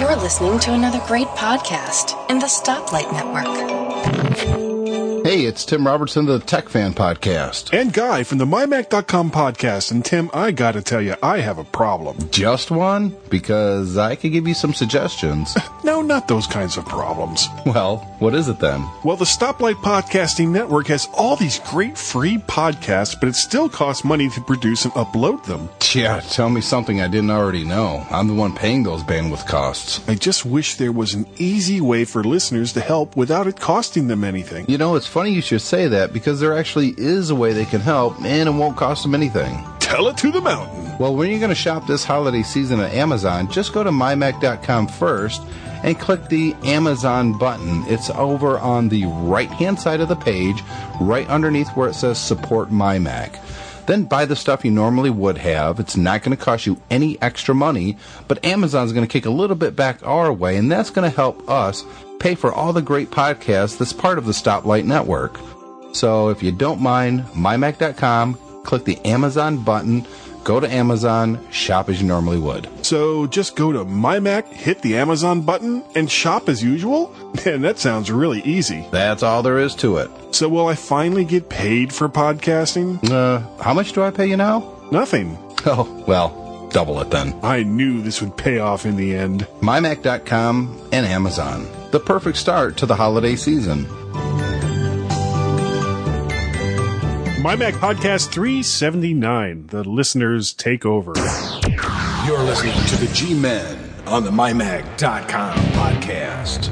You're listening to another great podcast in the Stoplight Network. Hey, it's Tim Robertson, of the Tech Fan Podcast. And Guy from the MyMac.com podcast. And Tim, I gotta tell you, I have a problem. Just one? Because I could give you some suggestions. no, not those kinds of problems. Well, what is it then? Well, the Stoplight Podcasting Network has all these great free podcasts, but it still costs money to produce and upload them. Yeah, tell me something I didn't already know. I'm the one paying those bandwidth costs. I just wish there was an easy way for listeners to help without it costing them anything. You know, it's funny you should say that because there actually is a way they can help and it won't cost them anything. Tell it to the mountain. Well, when you're going to shop this holiday season at Amazon, just go to mymac.com first and click the Amazon button. It's over on the right hand side of the page, right underneath where it says support MyMac. Then buy the stuff you normally would have. It's not going to cost you any extra money, but Amazon's going to kick a little bit back our way, and that's going to help us pay for all the great podcasts that's part of the Stoplight Network. So if you don't mind, mymac.com, click the Amazon button, go to Amazon, shop as you normally would. So just go to MyMac, hit the Amazon button, and shop as usual? Man, that sounds really easy. That's all there is to it. So will I finally get paid for podcasting? Uh, how much do I pay you now? Nothing. Oh, well, double it then. I knew this would pay off in the end. MyMac.com and Amazon. The perfect start to the holiday season. My Mac Podcast 379, the listeners take over. You're listening to the G Men on the MyMac.com podcast.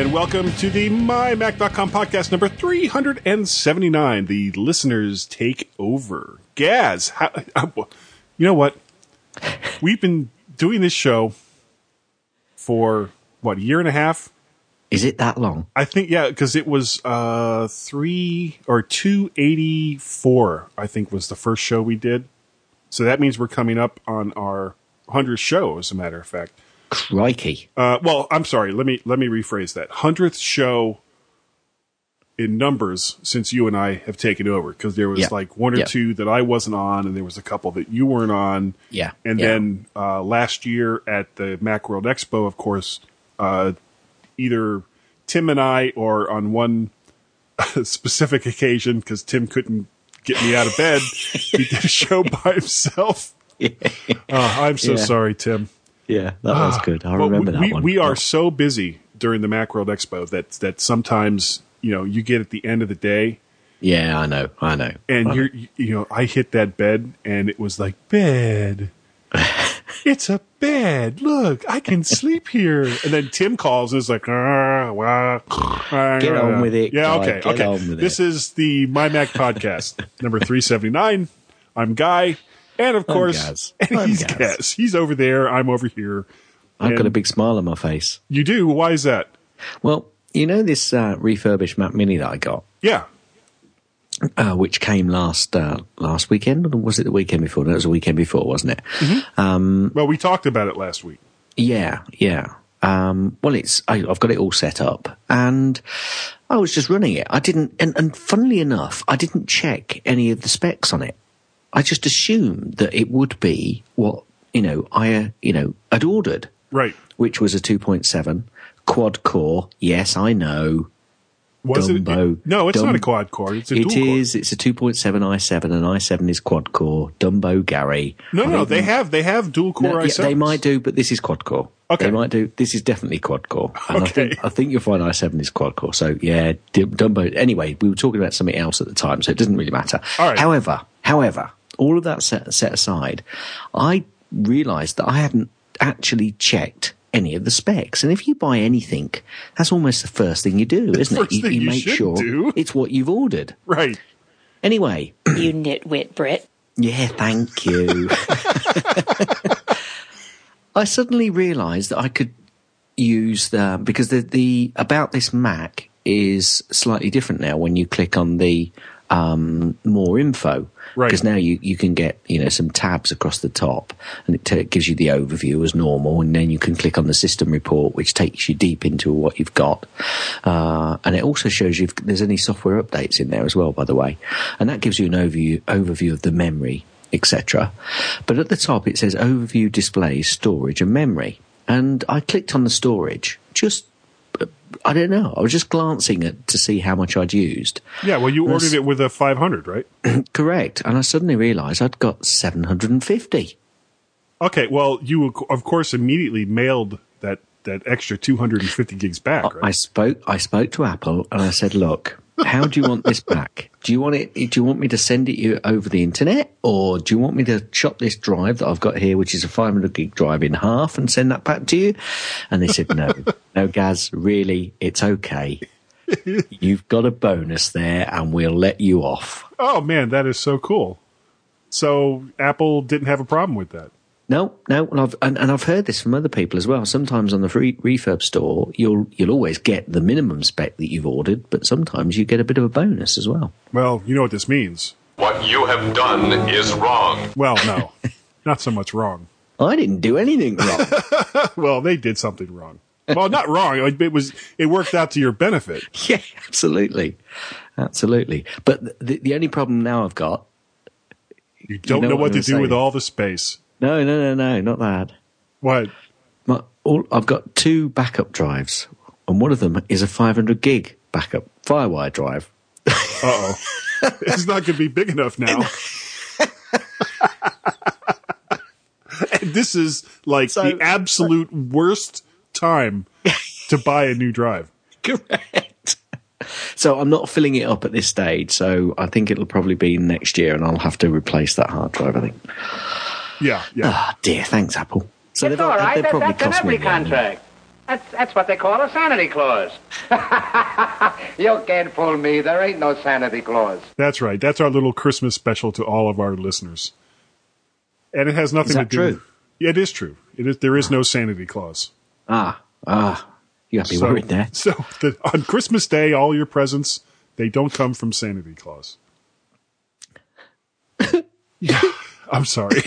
And welcome to the MyMac.com podcast number 379, the listeners take over. Gaz, how, you know what? We've been doing this show for, what, a year and a half? Is it that long? I think, yeah, because it was uh, three or 284, I think was the first show we did. So that means we're coming up on our 100th show, as a matter of fact. Crikey. Uh, well, I'm sorry. Let me let me rephrase that. Hundredth show in numbers since you and I have taken over because there was Yeah. like one or Yeah. two that I wasn't on, and there was a couple that you weren't on. Yeah. And Yeah. then uh, last year at the MacWorld Expo, of course, uh, either Tim and I, or on one specific occasion, because Tim couldn't get me out of bed, he did a show by himself. Oh, I'm so sorry, Tim. Yeah, that was good. I remember we, that one. We are Yeah. so busy during the Macworld Expo that that sometimes you know you get at the end of the day Yeah, I know. I know. and I you're you know I hit that bed and it was like bed. it's a bed. Look, I can sleep here. And then Tim calls and is like, "Ah, well, ah, Get on with it, Yeah, okay, okay. this it. is the My Mac podcast number three seventy nine. I'm Guy, and of course, Gaz. and I'm he's Gaz. Gaz. He's over there. I'm over here. I've got a big smile on my face. You do. Why is that? Well, you know this uh, refurbished Mac Mini that I got, Yeah. uh, which came last uh, last weekend, or was it the weekend before? No, it was the weekend before, wasn't it? Well, we talked about it last week. Yeah, yeah. Um, well, it's I, I've got it all set up, and I was just running it. I didn't, and, and funnily enough, I didn't check any of the specs on it. I just assumed that it would be what you know I uh, you know had ordered, Right. which was a two point seven quad core. Yes, I know. Was Dumbo. it? No, it's not a quad core. It's a It dual core. is. It's a 2.7 i7, and i7 is quad core. Dumbo Gary. No, I no, they have they have dual core no, yeah, i7s. they might do, but this is quad core. Okay. They might do. This is definitely quad core. And I Okay. think I think you'll find i7 is quad core. So yeah, Dumbo. Anyway, we were talking about something else at the time, so it doesn't really matter. All right. However, however, all of that set, set aside, I realised that I hadn't actually checked any of the specs. And if you buy anything, that's almost the first thing you do, isn't first it? You, thing you you make should sure do. it's what you've ordered. Right. Anyway, you nitwit Brit. yeah, thank you. I suddenly realised that I could use the because the the about this Mac is slightly different now when you click on the um, more info. Right. Because now you, you can get you know some tabs across the top, and it t- gives you the overview as normal, and then you can click on the system report, which takes you deep into what you've got, uh, and it also shows you if there's any software updates in there as well, by the way, and that gives you an overview overview of the memory, etc. But at the top it says overview displays storage and memory, and I clicked on the storage just. I don't know. I was just glancing at to see how much I'd used. Yeah, well, you ordered it with a 500, right? Correct. And I suddenly realised I'd got 750. Okay, well, you of course immediately mailed that that extra 250 gigs back, I right? spoke. I spoke to Apple and I said, "Look, how do you want this back? Do you want it? Do you want me to send it you over the internet, or do you want me to chop this drive that I've got here, which is a 500 gig drive, in half and send that back to you?" And they said, "No, no, Gaz, really, it's okay. You've got a bonus there, and we'll let you off." Oh man, that is so cool. So Apple didn't have a problem with that. No, no, and I've and, and I've heard this from other people as well. Sometimes on the free refurb store, you'll you'll always get the minimum spec that you've ordered, but sometimes you get a bit of a bonus as well. Well, you know what this means. What you have done is wrong. Well, no, not so much wrong. I didn't do anything wrong. Well, they did something wrong. Well, not wrong. It it was. It worked out to your benefit. yeah, absolutely, absolutely. But the the only problem now I've got, You don't know know, what what to do gonna with all the space. No, no, no, no, not that. What? My, all, I've got two backup drives, and one of them is a 500 gig backup FireWire drive. Uh oh. it's not going to be big enough now. and this is like So- the absolute worst time to buy a new drive. Correct. So I'm not filling it up at this stage. So I think it'll probably be next year, and I'll have to replace that hard drive. I think. Yeah, yeah. Ah, dear. Thanks, Apple. So It's they've- all right. they've That, probably that's in every a contract. That's, that's what they call a sanity clause. you can't fool me. There ain't no sanity clause. That's right. That's our little Christmas special to all of our listeners. And it has nothing Is that to do. true? Yeah, it is true. It is. There is no sanity clause. Ah, ah. You have to be so, worried there. So the, on Christmas Day, all your presents they don't come from sanity clause. Yeah, I'm sorry.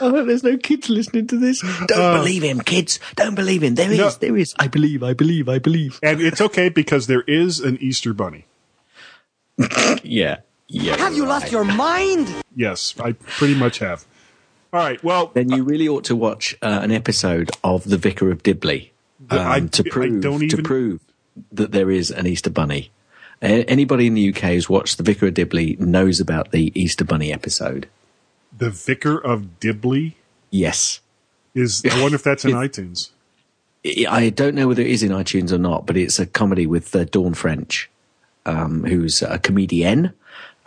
Oh, there's no kids listening to this. Don't believe him, kids. Don't believe him. There is. No. There is. I believe. I believe. I believe. and it's okay because there is an Easter bunny. Yeah. Yeah. Have you lost your mind? Yes, I pretty much have. All right. Well, Then you really ought to watch uh, an episode of The Vicar of Dibley um, I- to I prove don't to prove that there is an Easter Bunny. Anybody in the UK who's watched The Vicar of Dibley knows about the Easter Bunny episode. The Vicar of Dibley Yes. is. I wonder if that's in iTunes. I don't know whether it is in iTunes or not, but it's a comedy with uh, Dawn French, um, who's a comedian,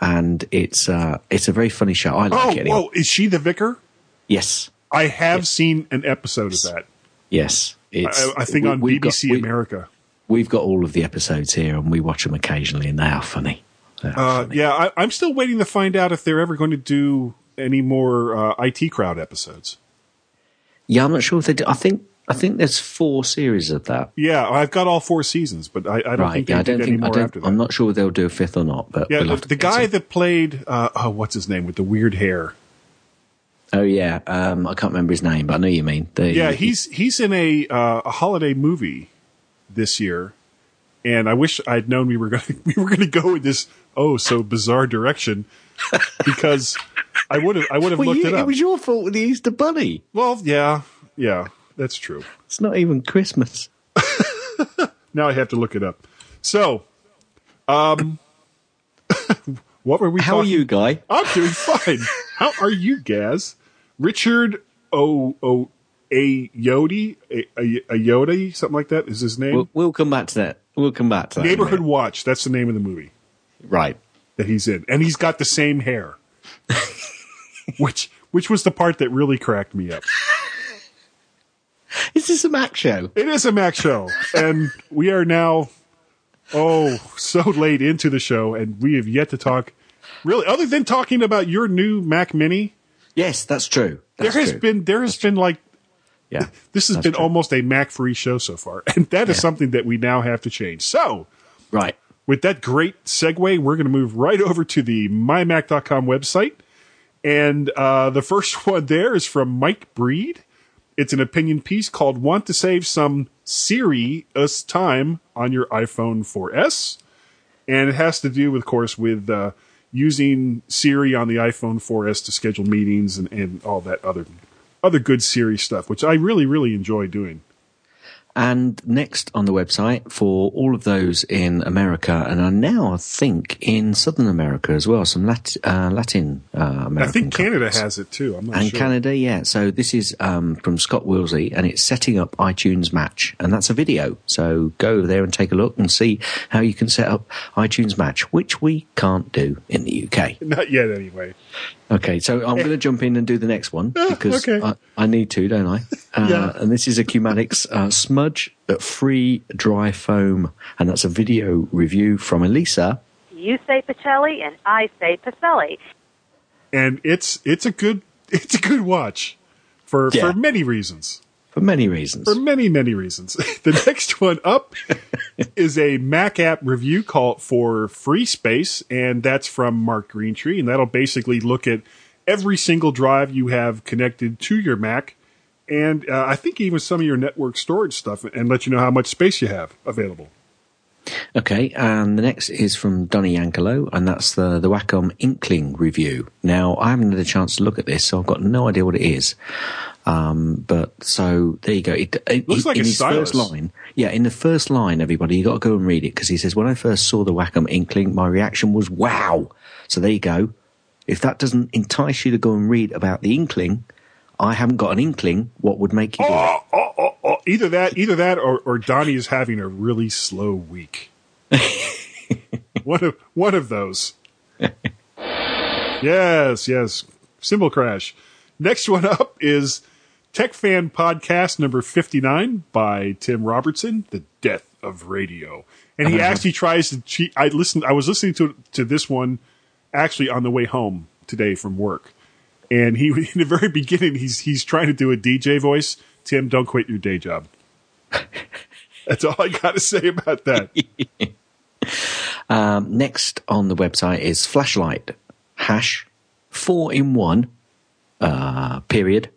and it's uh, it's a very funny show. I like Oh, it. Anyway. whoa! Is she the vicar? Yes, I have seen an episode of that. yes. It's, I, I think we- on we've got- BBC we- America. We've got all of the episodes here, and we watch them occasionally, and they are funny. They are Uh, funny. yeah, I, I'm still waiting to find out if they're ever going to do any more uh, IT crowd episodes. yeah. I'm not sure if they. Do. I think I think there's four series of that. Yeah, I've got all four seasons, but I, I don't right? think Yeah, they I don't think. I more don't, after that. I'm not sure they'll do a fifth or not. But yeah, we'll the, the guy some- that played uh, oh, what's his name with the weird hair? Oh yeah, um, I can't remember his name, but I know you mean. The, Yeah, he's he's in a uh, a holiday movie this year, and I wish I'd known we were going we were going to go in this oh so bizarre direction because I would have I would have Well, looked you- it up. It was your fault with the Easter Bunny. well, yeah, yeah, that's true. It's not even Christmas. Now I have to look it up. So, um, what were we? How are you, guy? I'm doing fine. How are you, Gaz? Richard O O A Yodi a, a, a Yodi something like that is his name. We'll, we'll come back to that. We'll come back to that. Neighborhood. Watch. That's the name of the movie Right. that he's in, and he's got the same hair, which which was the part that really cracked me up. Is this a Mac show? It is a Mac show, and we are now oh so late into the show, and we have yet to talk. Really, other than talking about your new Mac Mini, Yes, that's true. That's there has true. been there has been like Yeah. This has been true. almost a Mac free show so far, and that is Yeah. something that we now have to change. So, Right. With that great segue, we're going to move right over to the mymac.com website. And uh, the first one there is from Mike Breed. It's an opinion piece called Want to Save Some Serious Time on Your iPhone 4S. And it has to do, with, of course, with uh, using Siri on the iPhone 4S to schedule meetings and, and all that other other good Siri stuff, which I really, really enjoy doing. And next on the website for all of those in America, and are now, I think, in Southern America as well, some Lat- uh, Latin uh, American I think Canada has it too. I'm not and sure. Canada, yeah. So this is um, from Scott Wilsey, and it's setting up iTunes Match, and that's a video. So go over there and take a look and see how you can set up iTunes Match, which we can't do in the UK. Not yet, anyway. Okay, so I'm going to jump in and do the next one because okay. I, I need to, don't I? Uh, Yeah. And this is a Cumanix uh, smudge uh, free dry foam, and that's a video review from Elisa. You say Pacelli and I say Pacelli. and it's it's a good it's a good watch for Yeah. for many reasons. For many reasons. For many many reasons. the next one up is a Mac app review called for Free Space, and that's from Mark Greentree, and that'll basically look at every single drive you have connected to your Mac, and uh, I think even some of your network storage stuff, and let you know how much space you have available. Okay, and the next is from Donny Yankelo, and that's the, the Wacom Inkling review. Now, I haven't had a chance to look at this, so I've got no idea what it is. Um, but so there you go. It, it- Looks like in his first line, yeah, in the first line, everybody, you got to go and read it because he says, "When I first saw the Wacom Inkling, my reaction was wow." So there you go. If that doesn't entice you to go and read about the Inkling, I haven't got an inkling. What would make you do it? Oh, oh, oh, oh, oh. Either that, either that, or, or Donnie is having a really slow week. one of one of those. yes, yes. Cymbal crash. Next one up is Tech Fan Podcast number fifty nine by Tim Robertson, The Death of Radio. And he uh-huh. actually tries to cheat. I listened. I was listening to to this one actually on the way home today from work, and he in the very beginning he's he's trying to do a DJ voice. Tim, don't quit your day job. That's all I got to say about that. Um, next on the website is flashlight hash four in one uh, period.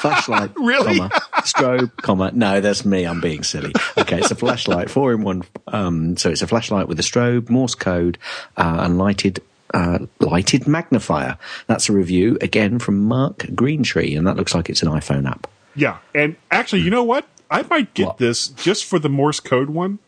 flashlight, Really? comma, strobe, comma. No, that's me. I'm being silly. Okay, it's a flashlight, four in one. Um, so it's a flashlight with a strobe, Morse code, uh, and lighted. Uh, lighted magnifier. That's a review again from Mark Greentree, and that looks like it's an iPhone app. Yeah, and actually, you know what? I might get What? this just for the Morse code one.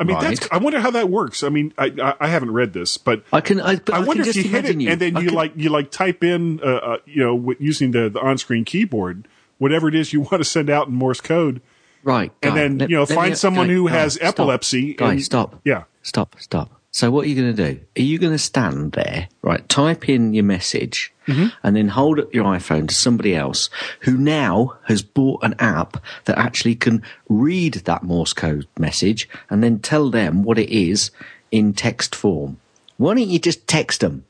I mean, that's. I wonder how that works. I mean, I I, I haven't read this, but I can. I, I, I wonder can if you hit it imagine and then you can- like you like type in, uh, uh, you know, using the the on screen keyboard, whatever it is you want to send out in Morse code. Right. And guy, then, let- you know, find me- someone guy, who guy, has stop. epilepsy Guy, and- stop. Yeah. Stop, stop. So what are you going to do? Are you going to stand there, right, type in your message Mm-hmm. and then hold up your iPhone to somebody else who now has bought an app that actually can read that Morse code message and then tell them what it is in text form? Why don't you just text them?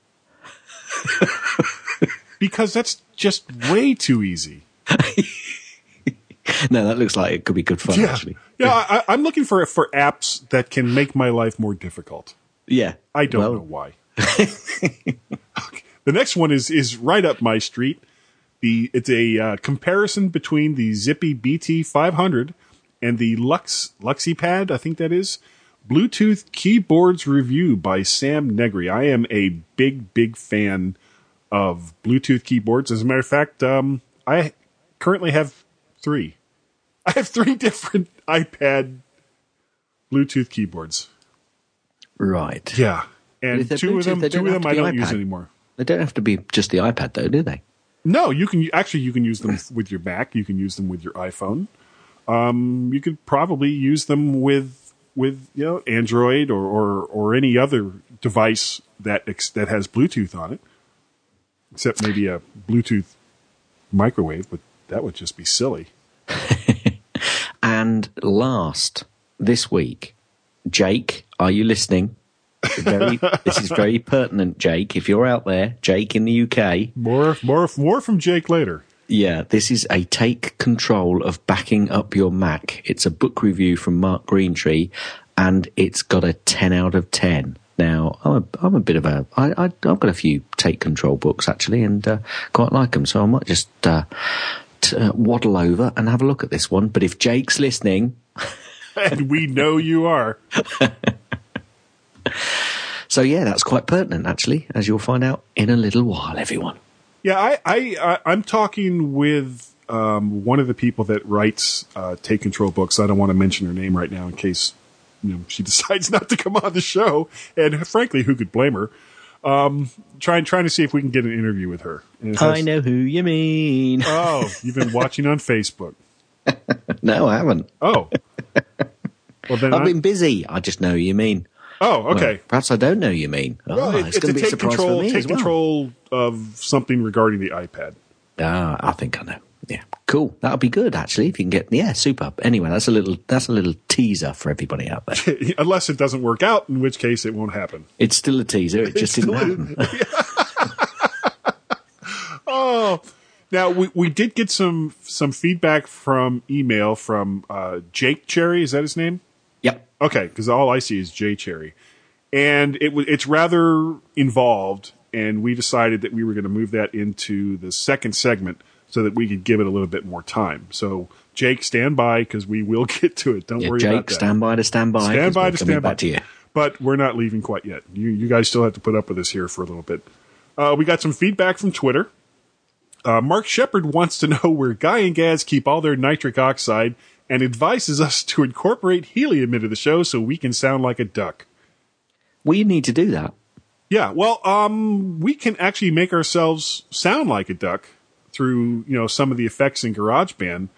because that's just way too easy. No, that looks like it could be good fun, Yeah, actually. yeah. I, I'm looking for for apps that can make my life more difficult. Yeah. I don't Well, know why. Okay. The next one is is right up my street. The it's a uh, comparison between the Zippy BT 500 and the Lux LuxiPad. I think that is Bluetooth keyboards review by Sam Negri. I am a big big fan of Bluetooth keyboards. As a matter of fact, um, I currently have three. I have three different iPad Bluetooth keyboards. Right. Yeah, and two of them, two of them I don't use anymore. They don't have to be just the iPad, though, do they? No, you can actually you can use them with your Mac. You can use them with your iPhone. Um, you could probably use them with with you know Android or or, or any other device that ex- that has Bluetooth on it, except maybe a Bluetooth microwave. But that would just be silly. And last, this week, Jake, are you listening? Very, this is very pertinent, Jake. If you're out there, Jake in the UK, More more more from Jake later. Yeah, this is a take control of backing up your Mac. It's a book review from Mark Greentree, and it's got a ten out of ten. Now, I'm a, I'm a bit of a, I, I, I've got a few take control books actually, and uh, quite like them. So I might just uh, t- uh, waddle over and have a look at this one. But if Jake's listening, and we know you are. so yeah, that's quite pertinent actually, as you'll find out in a little while, everyone. Yeah, I, I, I I'm talking with um, one of the people that writes uh, Take Control books. I don't want to mention her name right now in case you know she decides not to come on the show. And frankly, who could blame her? Um, trying trying to see if we can get an interview with her. And has- I know who you mean. Oh, you've been watching on Facebook. no, I haven't. Oh, well then. I've I- been busy. I just know who you mean. Oh, Well, okay. perhaps I don't know you mean. Oh, Well, it- it's, it's going to be a take surprise control for me take as well. control of something regarding the iPad. Ah, I think I know. Yeah, cool. That'll be good actually. If you can get, yeah, super. Anyway, that's a little that's a little teaser for everybody out there. Unless it doesn't work out, in which case it won't happen. It's still a teaser. It just didn't happen. Oh, now we, we did get some some feedback from email from uh, Jake Cherry. Is that his name? Okay, because all I see is J Cherry, and it it's rather involved, and we decided that we were going to move that into the second segment so that we could give it a little bit more time. So Jake, stand by because we will get to it. Don't Yeah, worry about Jake, stand by to stand by. Stand by to stand by. to you. But we're not leaving quite yet. You you guys still have to put up with us here for a little bit. Uh, we got some feedback from Twitter. Uh, Mark Shepard wants to know where Guy and Gaz keep all their nitric oxide and advises us to incorporate helium into the show so we can sound like a duck. We need to do that. Yeah, well, um, we can actually make ourselves sound like a duck through you know some of the effects in GarageBand.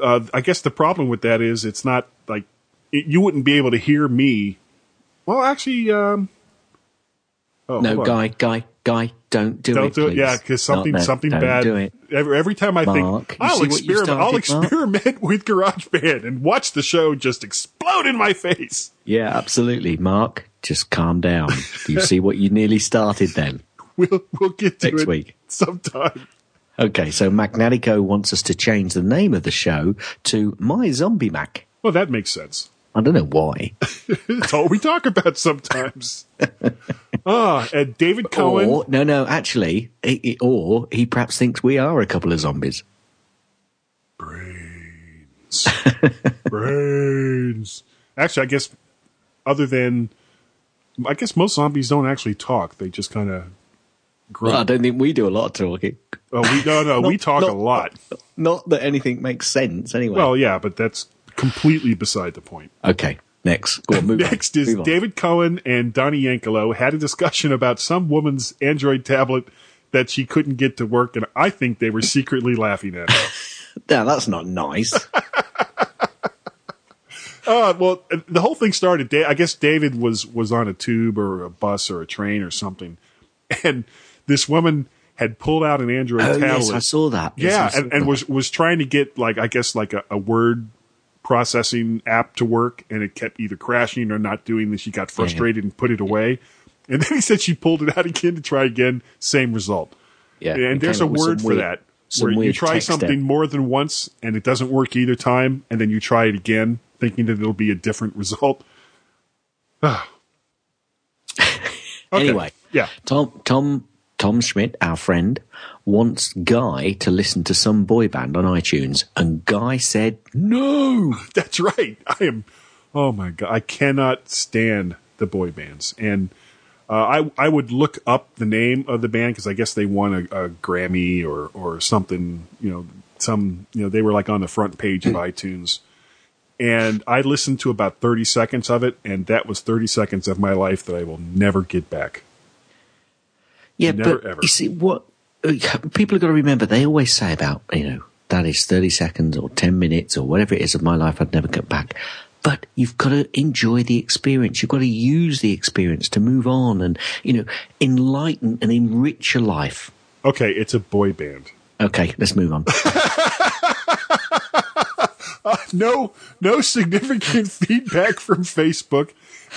Uh, I guess the problem with that is it's not like it, you wouldn't be able to hear me. Well, actually, um, oh, No, guy, guy, guy, don't do it. don't it. do it. please. Yeah, because something no, something don't bad. Do it. Every, every time I Mark, think I'll see what you experiment, I'll started, Mark? experiment with GarageBand and watch the show just explode in my face. Yeah, absolutely, Mark. Just calm down. you see what you nearly started then. We'll we'll get to Next it week. sometime. Okay, so Magnatico wants us to change the name of the show to My Zombie Mac. Well, that makes sense. I don't know why. That's all we talk about sometimes. Ah, and David Cohen. Or no, no, actually, he- he- or he perhaps thinks we are a couple of zombies. brains, brains. Actually, I guess other than, I guess most zombies don't actually talk. They just kind of. Well, I don't think we do a lot of talking. oh, we no, no, we talk not- a lot. Not that anything makes sense, anyway. Well, yeah, but that's completely beside the point. okay, next. Go on, move on. Next is Move on. David Cohen and Donnie Yankelo had a discussion about some woman's Android tablet that she couldn't get to work, and I think they were secretly laughing at her. Now, that's not nice. Uh, well, the whole thing started. I guess David was was on a tube or a bus or a train or something, and this woman had pulled out an Android oh, tablet. yes, I saw that. Yeah, I saw and, and was was trying to get like I guess like a, a word processing app to work, and it kept either crashing or not doing this. She got frustrated and put it away, and then he said she pulled it out again to try again. Same result. Yeah, and there's a up with some word for weird- that where you try something more than once and it doesn't work either time, and then you try it again, thinking that it'll be a different result. Okay. Anyway, yeah. Tom Tom Tom Schmidt, our friend, wants Guy to listen to some boy band on iTunes, and Guy said no. That's right. I am. Oh my god, I cannot stand the boy bands, and uh, I I would look up the name of the band because I guess they won a, a Grammy or or something. You know, some you know they were like on the front page of iTunes, and I listened to about thirty seconds of it, and that was thirty seconds of my life that I will never get back. Yeah, Never, but ever. you see what people have got to remember. They always say about you know that is thirty seconds or ten minutes or whatever it is of my life I'd never get back. But you've got to enjoy the experience. You've got to use the experience to move on and you know enlighten and enrich your life. Okay, it's a boy band. Okay, let's move on. no no significant feedback from Facebook,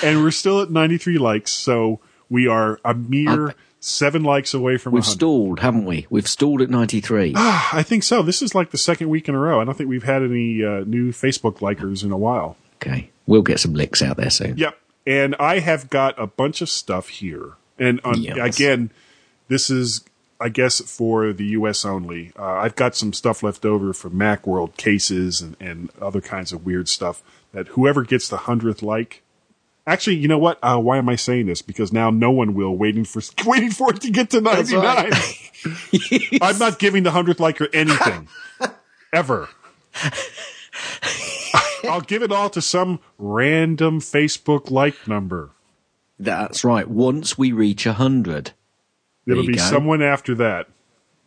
and we're still at 93 likes. So We are a mere I- seven likes away from We've 100. stalled, haven't we? We've stalled at 93. Ah, I think so. This is like the second week in a row. I don't think we've had any uh, new Facebook likers in a while. okay. We'll get some licks out there soon. Yep. And I have got a bunch of stuff here. And on, Yes. again, this is, I guess, for the U.S. only. Uh, I've got some stuff left over from Macworld cases and, and other kinds of weird stuff that whoever gets the hundredth like. Actually, you know what? Uh, why am I saying this? Because now no one will waiting for waiting for it to get to ninety nine. I'm not giving the hundredth liker anything ever. I'll give it all to some random Facebook like number. That's right. Once we reach a 100, It'll be go. someone after that.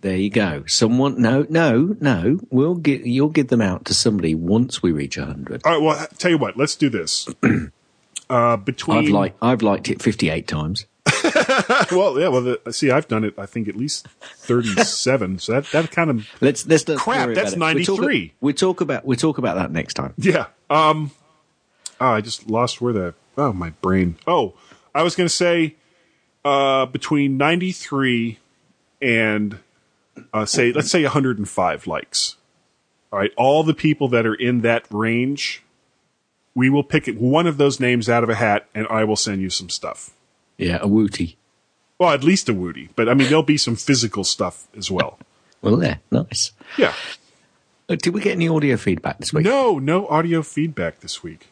there you go. Someone, no, no, no. We'll get, you'll give them out to somebody once we reach a 100. All right. Well, tell you what. Let's do this. Uh, between I've liked, I've liked it 58 times. well, yeah. Well, the, see, I've done it. I think at least thirty-seven. so that that kind of Let's, let's not Crap, that's it. We'll talk- 93. We'll talk about, we'll talk about that next time. yeah. Um. Oh, I just lost where the oh my brain. Oh, I was going to say uh, between ninety-three and uh, say let's say one hundred and five likes. All right, all the people that are in that range, we will pick one of those names out of a hat, and I will send you some stuff. Yeah, a wooty. Well, at least a Woody, but I mean, there'll be some physical stuff as well. Well, there, nice. Yeah. Uh, Did we get any audio feedback this week? No, no audio feedback this week,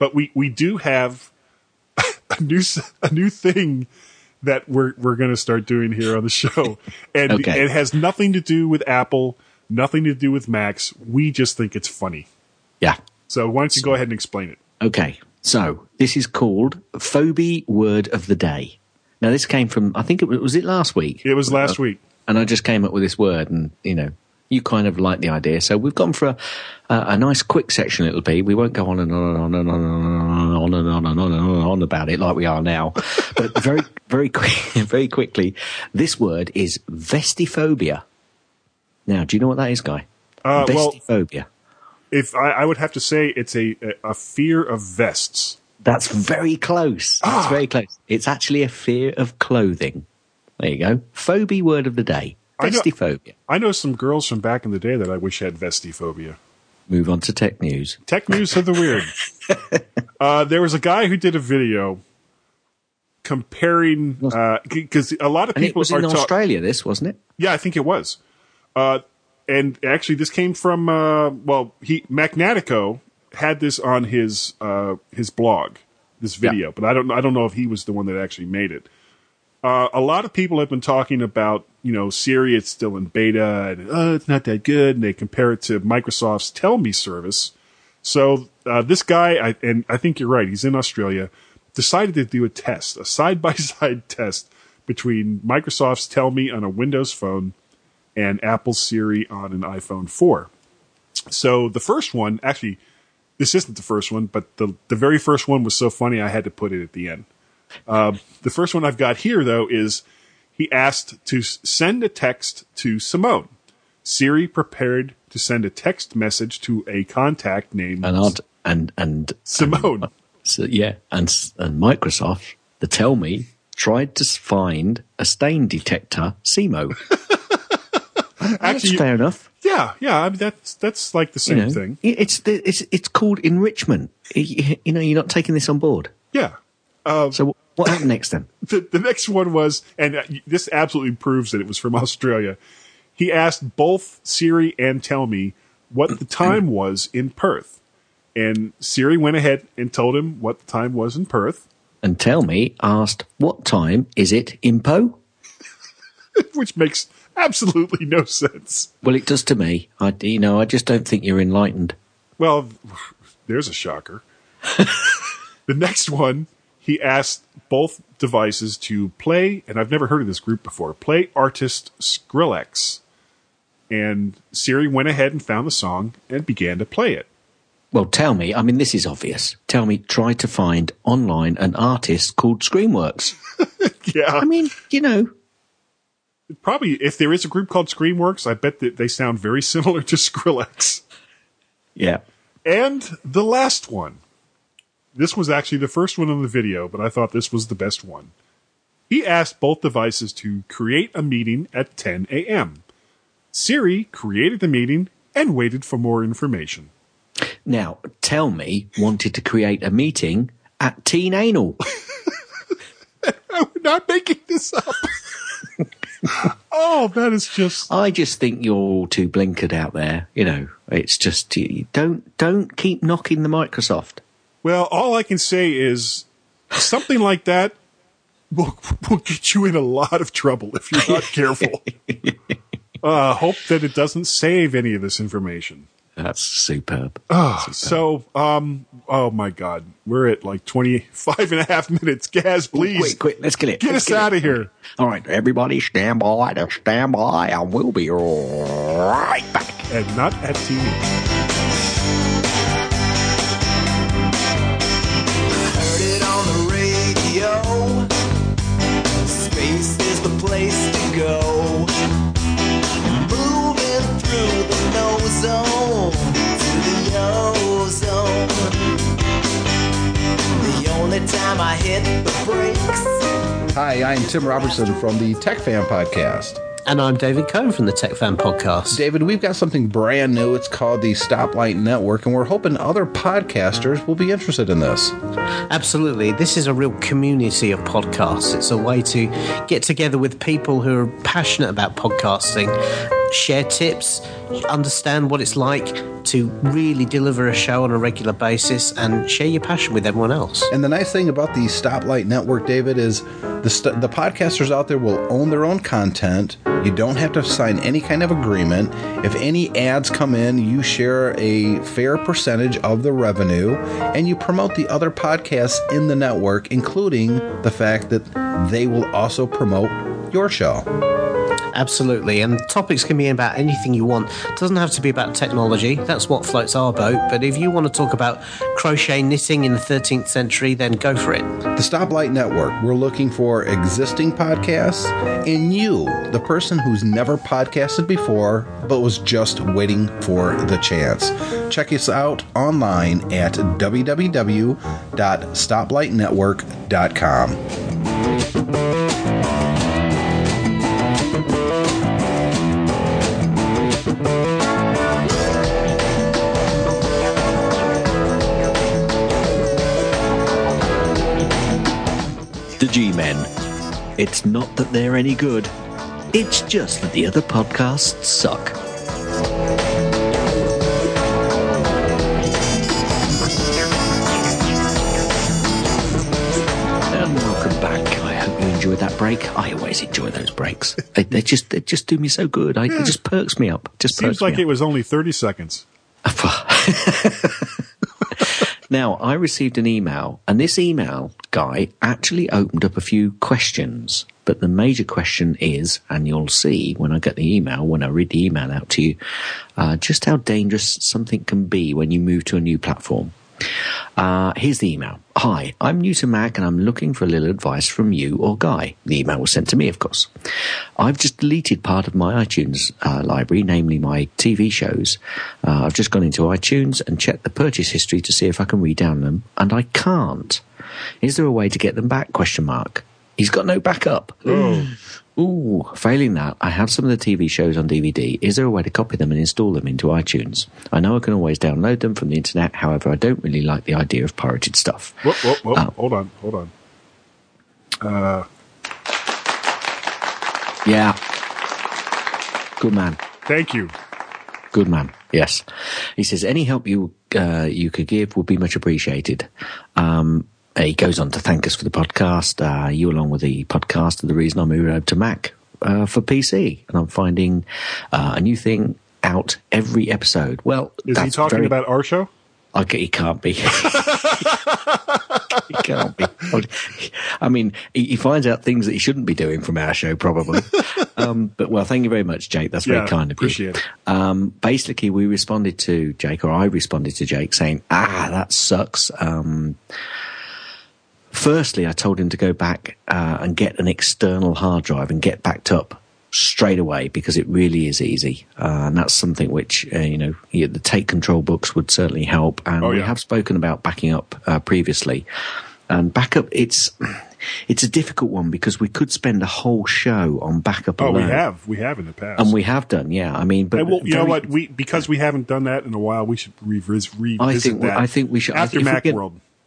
but we we do have a new a new thing that we're we're going to start doing here on the show, and Okay. it has nothing to do with Apple, nothing to do with Macs. We just think it's funny. Yeah. So why don't you go ahead and explain it? Okay, so this is called Phobia Word of the Day. Now, this came from, I think it was, was it last week? It was last week. And I just came up with this word, and, you know, you kind of like the idea. So we've gone for a, a, a nice quick section it'll be. We won't go on and on and on and on and on and on and on and on, and on about it like we are now. But very, very quick, very quickly, this word is vestiphobia. Now, do you know what that is, Guy? Uh, well, vestiphobia. If I, I would have to say it's a a fear of vests. That's very close. That's very close. It's actually a fear of clothing. There you go. Phobia word of the day. I know- Vestiphobia. I know some girls from back in the day that I wish had vestiphobia. Move on to tech news. Tech news of the weird. uh, there was a guy who did a video comparing because a lot of And it people was are in ta- Australia, this, wasn't it? Yeah, I think it was. Uh, and actually, this came from uh, well, he Magnatico had this on his uh, his blog, this video, but I don't I don't know if he was the one that actually made it. Uh, a lot of people have been talking about you know Siri. It's still in beta, and oh, it's not that good. And they compare it to Microsoft's Tell Me service. So uh, this guy, I, and I think you're right. He's in Australia. Decided to do a test, a side by side test between Microsoft's Tell Me on a Windows phone and Apple Siri on an iPhone 4. So the first one, actually, this isn't the first one, but the the very first one was so funny I had to put it at the end. Uh, the first one I've got here though is he asked to send a text to Simone. Siri prepared to send a text message to a contact named And and and Simone. so, yeah, and and Microsoft, the Tell Me, tried to find a stain detector, SEMO. That's Actually, fair enough. yeah, yeah. I mean, that's that's like the You same know, thing. It's the- it's it's called enrichment. You you know, you're not taking this on board. Yeah. So what happened next then? the, the next one was, and uh, this absolutely proves that it was from Australia. He asked both Siri and Tell Me what the time was in Perth. And Siri went ahead and told him what the time was in Perth, And Tell Me asked, "What time is it in Poe?" which makes absolutely no sense. Well, it does to me. I, you know, I just don't think you're enlightened. Well, there's a shocker. the next one, he asked both devices to play, and I've never heard of this group before, play artist Skrillex. And Siri went ahead and found the song and began to play it. Well, tell me. I mean, this is obvious. Tell me. Try to find online an artist called Screamworks. Yeah. I mean, you know, Probably, if there is a group called Screamworks, I bet that they sound very similar to Skrillex. yeah. And the last one. This was actually the first one in the video, but I thought this was the best one. He asked both devices to create a meeting at 10 a.m. Siri created the meeting and waited for more information. Now, tell me, wanted to create a meeting at Teen Anal. We're not making this up. oh, that is just. I just think you're all too blinkered out there. You know, it's just you don't don't keep knocking the Microsoft. Well, all I can say is something like that will, will get you in a lot of trouble if you're not careful. uh, hope that it doesn't save any of this information. That's superb. Oh, so, um, oh my God, we're at like 25 and a half minutes. Gaz, please. Quick, quick, let's get it. Get Let's us out it. of here. All right, everybody, stand by stand by, and we'll be right back. And not at TV. I'm Tim Robertson from the Tech Fan Podcast. And I'm David Cohn from the Tech Fan Podcast. David, we've got something brand new. It's called the Stoplight Network, and we're hoping other podcasters will be interested in this. Absolutely. This is a real community of podcasts. It's a way to get together with people who are passionate about podcasting, share tips, understand what it's like to really deliver a show on a regular basis, and share your passion with everyone else. And the nice thing about the Stoplight Network, David, is the st- the podcasters out there will own their own content. You don't have to sign any kind of agreement. If any ads come in, you share a fair percentage of the revenue, and you promote the other podcasts in the network, including the fact that they will also promote your show. Absolutely. And topics can be about anything you want. It doesn't have to be about technology. That's what floats our boat. But if you want to talk about crochet knitting in the 13th century, then go for it. The Stoplight Network, we're looking for existing podcasts and you, the person who's never podcasted before but was just waiting for the chance. Check us out online at www.stoplightnetwork.com. It's not that they're any good. It's just that the other podcasts suck. And welcome back. I hope you enjoyed that break. I always enjoy those breaks. They, they just they just do me so good. I, It just perks me up. Just Seems like it was only 30 seconds. Now, I received an email, and this email guy actually opened up a few questions. But the major question is, and you'll see when I get the email, when I read the email out to you, uh, just how dangerous something can be when you move to a new platform. Uh, here's the email. Hi, I'm new to Mac and I'm looking for a little advice from you or Guy. The email was sent to me, of course. I've just deleted part of my iTunes uh, library, namely my TV shows. Uh, I've just gone into iTunes and checked the purchase history to see if I can redownload them, and I can't. Is there a way to get them back? Question mark. He's got no backup. Ooh, failing that, I have some of the TV shows on DVD. Is there a way to copy them and install them into iTunes? I know I can always download them from the internet, however, I don't really like the idea of pirated stuff. Whoop, whoop, whoop. Oh. Hold on, hold on. Uh, Yeah. Good man. thank you. Good man. Yes. He says any help you uh, you could give would be much appreciated. Um, he goes on to thank us for the podcast. Uh, you, along with the podcast, are the reason I moved over to Mac uh, for PC, and I'm finding uh, a new thing out every episode. Well, Is he talking very- about our show? Okay, he can't be. he can't be. I mean, he, he finds out things that he shouldn't be doing from our show, probably. um, but well, thank you very much, Jake. That's very Yeah, kind of appreciate you. it. Um, basically, we responded to Jake, or I responded to Jake, saying, "Ah, that sucks." Um, firstly, I told him to go back uh, and get an external hard drive and get backed up straight away because it really is easy, uh, and that's something which uh, you know the take control books would certainly help. And Oh, we have spoken about backing up uh, previously. And backup, it's it's a difficult one because we could spend a whole show on backup. Oh, we alone. have, we have in the past, and we have done. Yeah, I mean, but well, you know what? We because we haven't done that in a while, we should revis- revisit I think that. I think we should after if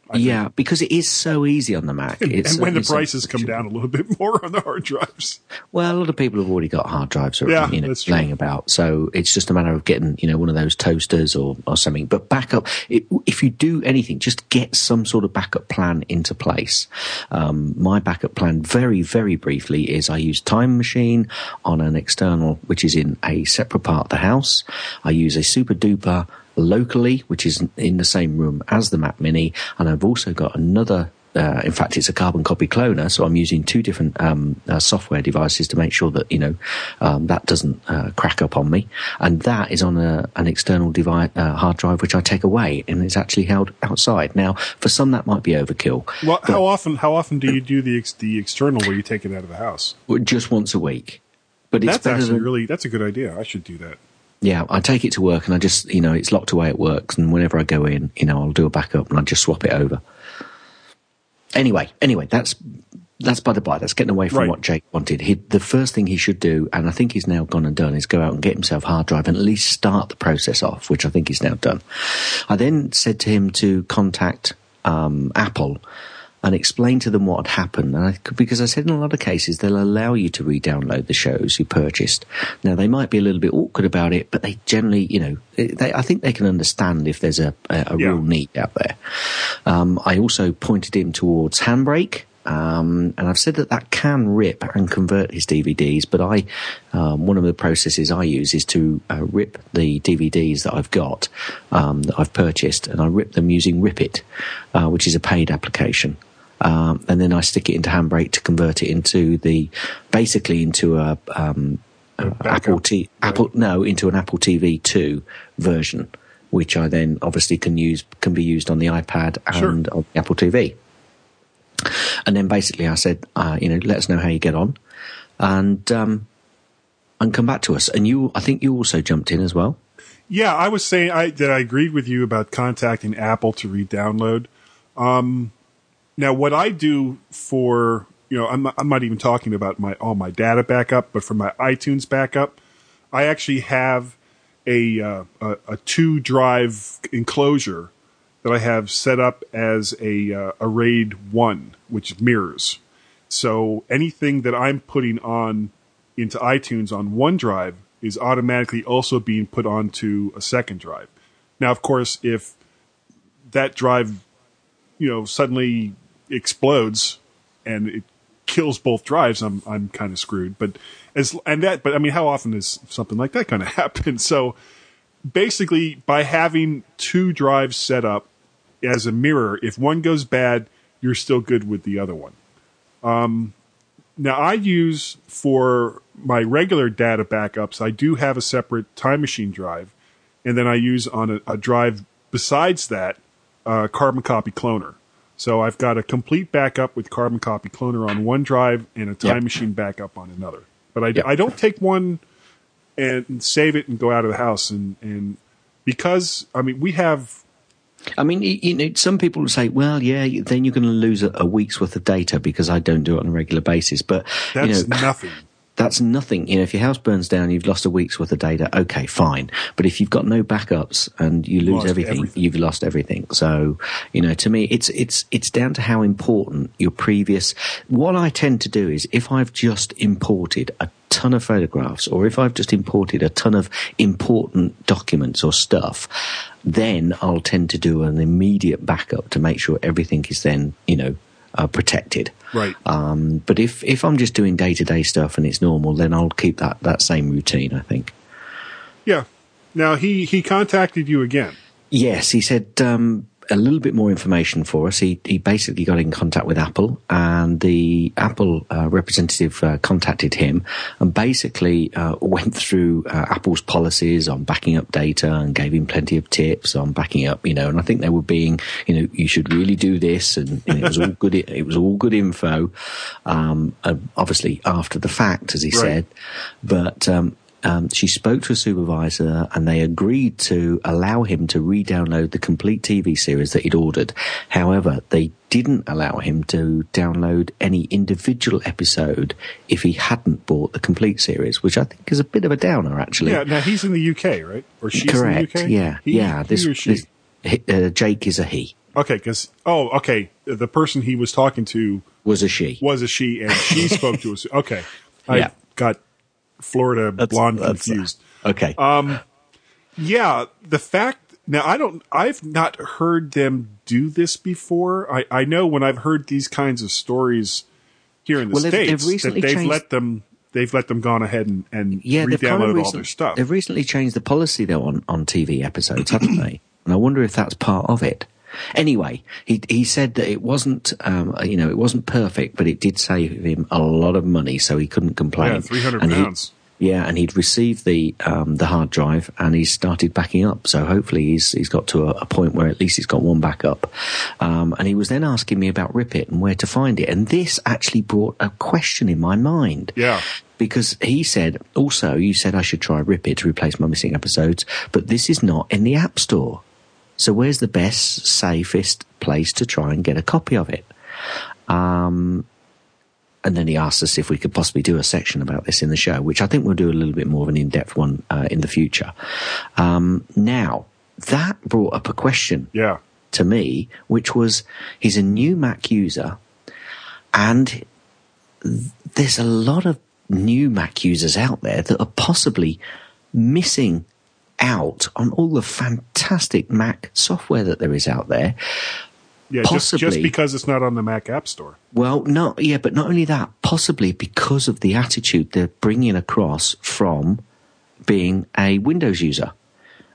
MacWorld. Yeah, because it is so easy on the Mac. And, It's and when the prices come down a little bit more on the hard drives, Well, a lot of people have already got hard drives or, Yeah, you know, laying about. So it's just a matter of getting, you know, one of those toasters or, or something. But backup, it, if you do anything, just get some sort of backup plan into place. Um, my backup plan, very, very briefly, is I use Time Machine on an external, which is in a separate part of the house. I use a SuperDuper locally, which is in the same room as the Mac Mini. And I've also got another uh, in fact, it's a carbon copy cloner, so I'm using two different um, uh, software devices to make sure that you know um, that doesn't uh, crack up on me. And that is on a, an external device, uh, hard drive, which I take away, and it's actually held outside. Now, for some, that might be overkill. well, how often? How often do you do the ex- the external where you take it out of the house? Just once a week. But That's better actually than, really that's a good idea. I should do that. Yeah, I take it to work and I just, you know, it's locked away at work. And whenever I go in, you know, I'll do a backup and I just swap it over. Anyway, anyway, that's that's by the by. That's getting away from Right. what Jake wanted. He, the first thing he should do, and I think he's now gone and done, is go out and get himself a hard drive and at least start the process off, which I think he's now done. I then said to him to contact um, Apple and explain to them what had happened. And I, because I said in a lot of cases they'll allow you to re-download the shows you purchased. Now they might be a little bit awkward about it, but they generally, you know, they, I think they can understand if there's a, a, a Yeah. real need out there. Um, I also pointed him towards Handbrake. Um, and I've said that that can rip and convert his DVDs, but I, um, one of the processes I use is to uh, rip the DVDs that I've got, um, that I've purchased, and I rip them using Ripit, uh, which is a paid application. Um, and then I stick it into Handbrake to convert it into the, basically into a, um, a Apple T, Apple, no, into an Apple TV 2 version, which I then obviously can use, can be used on the iPad Sure. and on the Apple TV. And then basically I said, uh, you know, let us know how you get on and, um, and come back to us. And you, I think you also jumped in as well. Yeah, I was saying I, that I agreed with you about contacting Apple to re-download. Um, now, what I do for you know, I'm not, I'm not even talking about my all my data backup, but for my iTunes backup, I actually have a uh, a, a two drive enclosure that I have set up as a uh, a RAID one, which mirrors. So anything that I'm putting on into iTunes on one drive is automatically also being put onto a second drive. Now, of course, if that drive, you know, suddenly explodes and it kills both drives, I'm I'm kind of screwed. But as and that, but I mean, how often is something like that going to happen? So basically, by having two drives set up as a mirror, if one goes bad, you're still good with the other one. Um, now, I use for my regular data backups, I do have a separate time machine drive, and then I use on a, a drive besides that uh, Carbon Copy Cloner. So I've got a complete backup with Carbon Copy Cloner on one drive and a time Yep. machine backup on another. But I, Yep. I don't take one and save it and go out of the house and, and because I mean we have I mean, you, know, some people will say, "Well, yeah, then you're going to lose a, a week's worth of data because I don't do it on a regular basis." But that's you know, nothing. That's nothing. You know, if your house burns down, you've lost a week's worth of data. Okay, fine. But if you've got no backups and you lose everything, everything. you've lost everything. So, you know, to me, it's it's it's down to how important your previous. What I tend to do is if I've just imported a ton of photographs or if I've just imported a ton of important documents or stuff, then I'll tend to do an immediate backup to make sure everything is then, you know, uh, protected. Right. Um, but if, if I'm just doing day to day stuff and it's normal, then I'll keep that, that same routine, I think. Yeah. Now he he contacted you again. Yes, he said um, a little bit more information for us. He, he basically got in contact with Apple, and the Apple uh, representative uh, contacted him and basically uh, went through uh, Apple's policies on backing up data and gave him plenty of tips on backing up. You know, and I think they were being, you know, you should really do this, and, and it was all good. It was all good info. Um, uh, obviously, after the fact, as he Right. said, but. Um, um, she spoke to a supervisor and they agreed to allow him to re-download the complete TV series that he'd ordered. However, they didn't allow him to download any individual episode if he hadn't bought the complete series, which I think is a bit of a downer, actually. Yeah, now he's in the UK, right? Or she's Correct. in the UK? Yeah, He- yeah. This, this uh, Jake is a he. Okay, because oh, okay, the person he was talking to Was a she. was a she, and she spoke to us. Okay, I Yeah. got Florida blonde that's- confused. Okay. Um, yeah, the fact now I don't, I've not heard them do this before. I I know when I've heard these kinds of stories here in the Well, they've- they've states that they've changed- let them. They've let them gone ahead and, and Yeah, they've kind of re-downloaded all recent- their stuff. They've recently changed the policy though on, on TV episodes, haven't they? And I wonder if that's part of it. Anyway, he he said that it wasn't, um, you know, it wasn't perfect, but it did save him a lot of money, so he couldn't complain. Yeah, 300 And he- pounds. yeah, and he'd received the um, the hard drive, and he's started backing up. So hopefully, he's he's got to a, a point where at least he's got one backup. Um, and he was then asking me about Rip It and where to find it, and this actually brought a question in my mind Yeah. because he said also you said I should try Rip It to replace my missing episodes, but this is not in the App Store. So where's the best, safest place to try and get a copy of it? Um, and then he asked us if we could possibly do a section about this in the show, which I think we'll do a little bit more of an in-depth one uh, in the future. Um, now that brought up a question Yeah. to me, which was he's a new Mac user, and th- there's a lot of new Mac users out there that are possibly missing out on all the fantastic Mac software that there is out there. Yeah, just, just Possibly. because it's not on the Mac App Store. Well, no, yeah, but not only that, possibly because of the attitude they're bringing across from being a Windows user.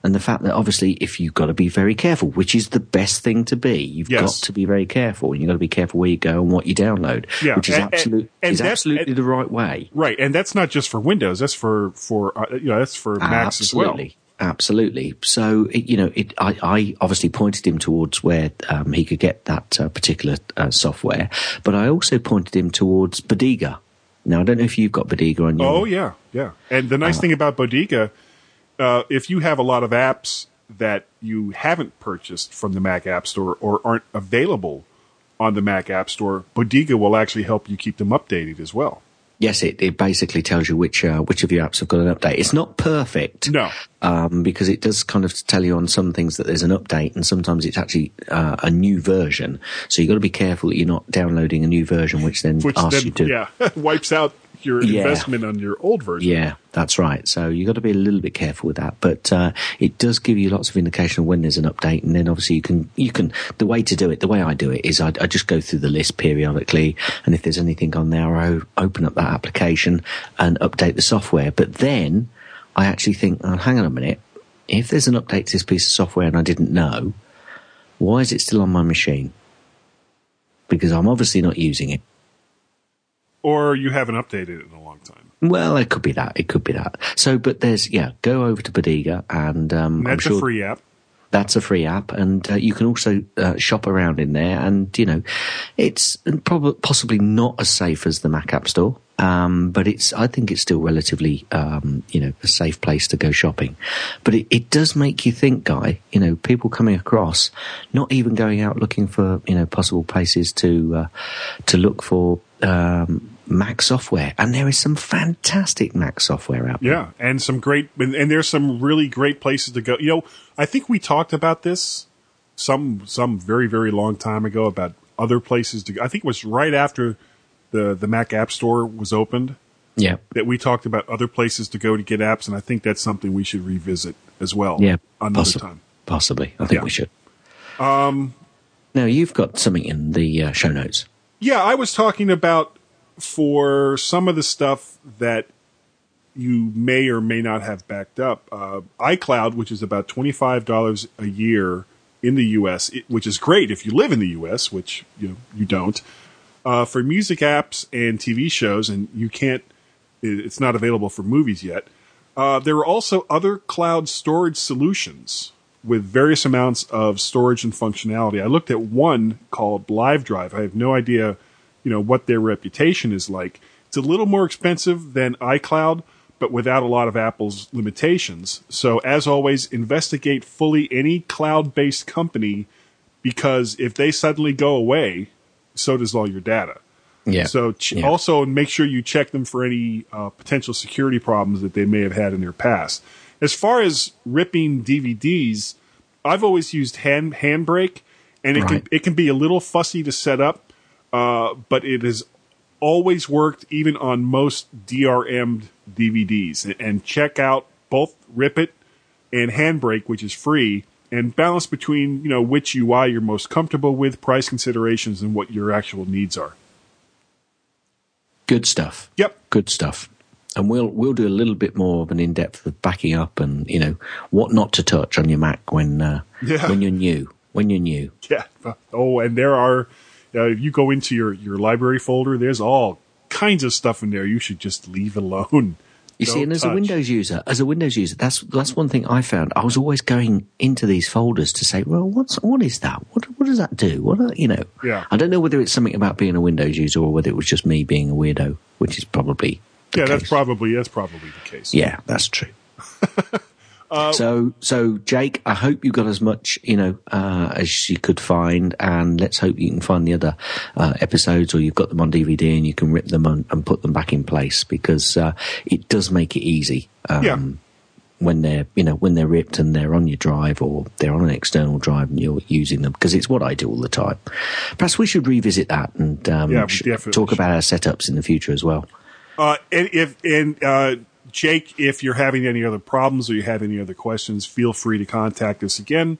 And the fact that obviously, if you've got to be very careful, which is the best thing to be, you've Yes. got to be very careful, and you've got to be careful where you go and what you download, Yeah, which is and- absolute, and is absolutely and- the right way. Right, and that's not just for Windows. That's for for uh, you know that's for Macs as well. Absolutely. So, it, you know, it, I, I obviously pointed him towards where um, he could get that uh, particular uh, software, but I also pointed him towards Bodega. Now, I don't know if you've got Bodega on your. Oh yeah, yeah. And the nice Uh, thing about Bodega, uh, if you have a lot of apps that you haven't purchased from the Mac App Store or aren't available on the Mac App Store, Bodega will actually help you keep them updated as well. Yes, it, it basically tells you which uh, which of your apps have got an update. It's not perfect, No. um, because it does kind of tell you on some things that there's an update, and sometimes it's actually uh, a new version. So you've got to be careful that you're not downloading a new version, which then Which asks then you to yeah wipes out your Yeah. investment on your old version. Yeah, that's right. So you've got to be a little bit careful with that. But uh, it does give you lots of indication of when there's an update, and then obviously you can you can the way to do it. The way I do it is I, I just go through the list periodically, and if there's anything on there, I open up that application and update the software. But then I actually think, oh, hang on a minute, if there's an update to this piece of software and I didn't know, why is it still on my machine? Because I'm obviously not using it. Or you haven't updated it in a long time. Well, it could be that. It could be that. So, but there's yeah. Go over to Bodega, and um, that's sure a free app. that's a free app, and uh, you can also uh, shop around in there. And you know, it's probably possibly not as safe as the Mac App Store, um, but it's I think it's still relatively um, you know a safe place to go shopping. But it, it does make you think, guy. You know, people coming across, not even going out looking for you know possible places to uh, to look for. Um, Mac software, and there is some fantastic Mac software out there. Yeah, and some great, and, and there's some really great places to go. You know, I think we talked about this some some very very long time ago about other places to. go. I think it was right after the the Mac App Store was opened Yeah, that we talked about other places to go to get apps, and I think that's something we should revisit as well. Yeah, another possi- time. Possibly. I think Yeah. we should. Um, now, you've got something in the uh, show notes. Yeah, I was talking about for some of the stuff that you may or may not have backed up. Uh, iCloud, which is about twenty five dollars a year in the U.S., it, which is great if you live in the U.S., which you know, you don't. Uh, for music apps and TV shows, and you can't. it- It's not available for movies yet. Uh, there are also other cloud storage solutions with various amounts of storage and functionality. I looked at one called Live Drive. I have no idea, you know, what their reputation is like. It's a little more expensive than iCloud, but without a lot of Apple's limitations. So, as always, investigate fully any cloud based company because if they suddenly go away, so does all your data. Yeah. So, ch- Yeah. also make sure you check them for any uh, potential security problems that they may have had in their past. As far as ripping DVDs, I've always used hand Handbrake, and it Right. can it can be a little fussy to set up, uh, but it has always worked even on most DRM DVDs. And- check out both Rip It and Handbrake, which is free, and balance between you know which UI you're most comfortable with, price considerations, and what your actual needs are. Good stuff. Yep. Good stuff. And we'll we'll do a little bit more of an in depth of backing up and you know what not to touch on your Mac when uh, Yeah. when you're new when you're new. Yeah. Oh, and there are, uh, if you go into your, your library folder, there's all kinds of stuff in there you should just leave alone. You see, Don't and as a. Windows user, as a Windows user, that's that's one thing I found. I was always going into these folders to say, well, what's what is that? What what does that do? What are, you know? Yeah. I don't know whether it's something about being a Windows user or whether it was just me being a weirdo, which is probably Yeah, that's probably that's probably the case. Yeah, that's true. Uh, so, so Jake, I hope you got as much, you know, uh, as you could find, and let's hope you can find the other uh, episodes, or you've got them on DVD and you can rip them and, and put them back in place because uh, it does make it easy. Um, Yeah. When they're, you know, when they're ripped and they're on your drive or they're on an external drive and you're using them, because it's what I do all the time. Perhaps we should revisit that and um, Yeah, talk about our setups in the future as well. Uh, and if and uh, Jake, if you're having any other problems or you have any other questions, feel free to contact us again,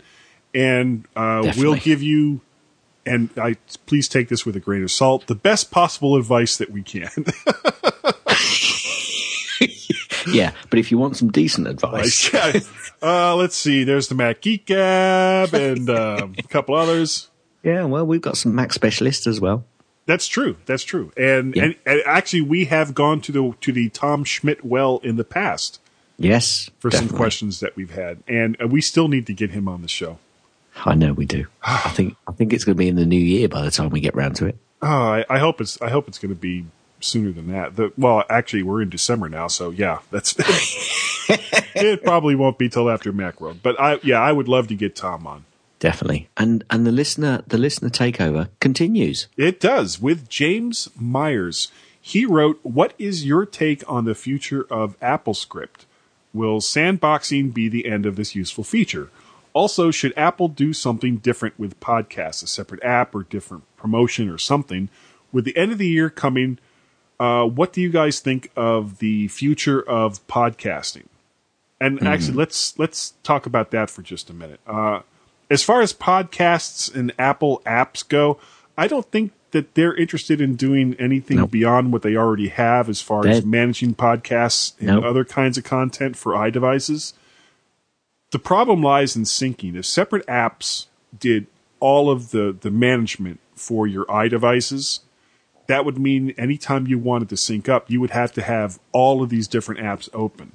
and uh, we'll give you. And I please take this with a grain of salt. The best possible advice that we can. yeah, but if you want some decent advice, uh, let's see. There's the Mac Geek Gab and um, a couple others. yeah, well, we've got some Mac specialists as well. That's true. That's true. And, Yeah. and and actually, we have gone to the to the Tom Schmidt well in the past Yes, for some questions that we've had, and uh, we still need to get him on the show. I know we do. I think I think it's going to be in the new year by the time we get round to it. Oh, I, I hope it's I hope it's going to be sooner than that. The, well, actually, we're in December now, so yeah, that's it. Probably won't be till after Macworld, but I yeah, I would love to get Tom on. Definitely. And and the listener the listener takeover continues. It does with James Myers. He wrote, "What is your take on the future of AppleScript? Will sandboxing be the end of this useful feature? Also, should Apple do something different with podcasts, a separate app or different promotion or something? With the end of the year coming, uh, what do you guys think of the future of podcasting? And actually, let's let's talk about that for just a minute. Uh, as far as podcasts and Apple apps go, I don't think that they're interested in doing anything Nope. beyond what they already have as far as managing podcasts and Nope. other kinds of content for iDevices. The problem lies in syncing. If separate apps did all of the, the management for your iDevices, that would mean anytime you wanted to sync up, you would have to have all of these different apps open.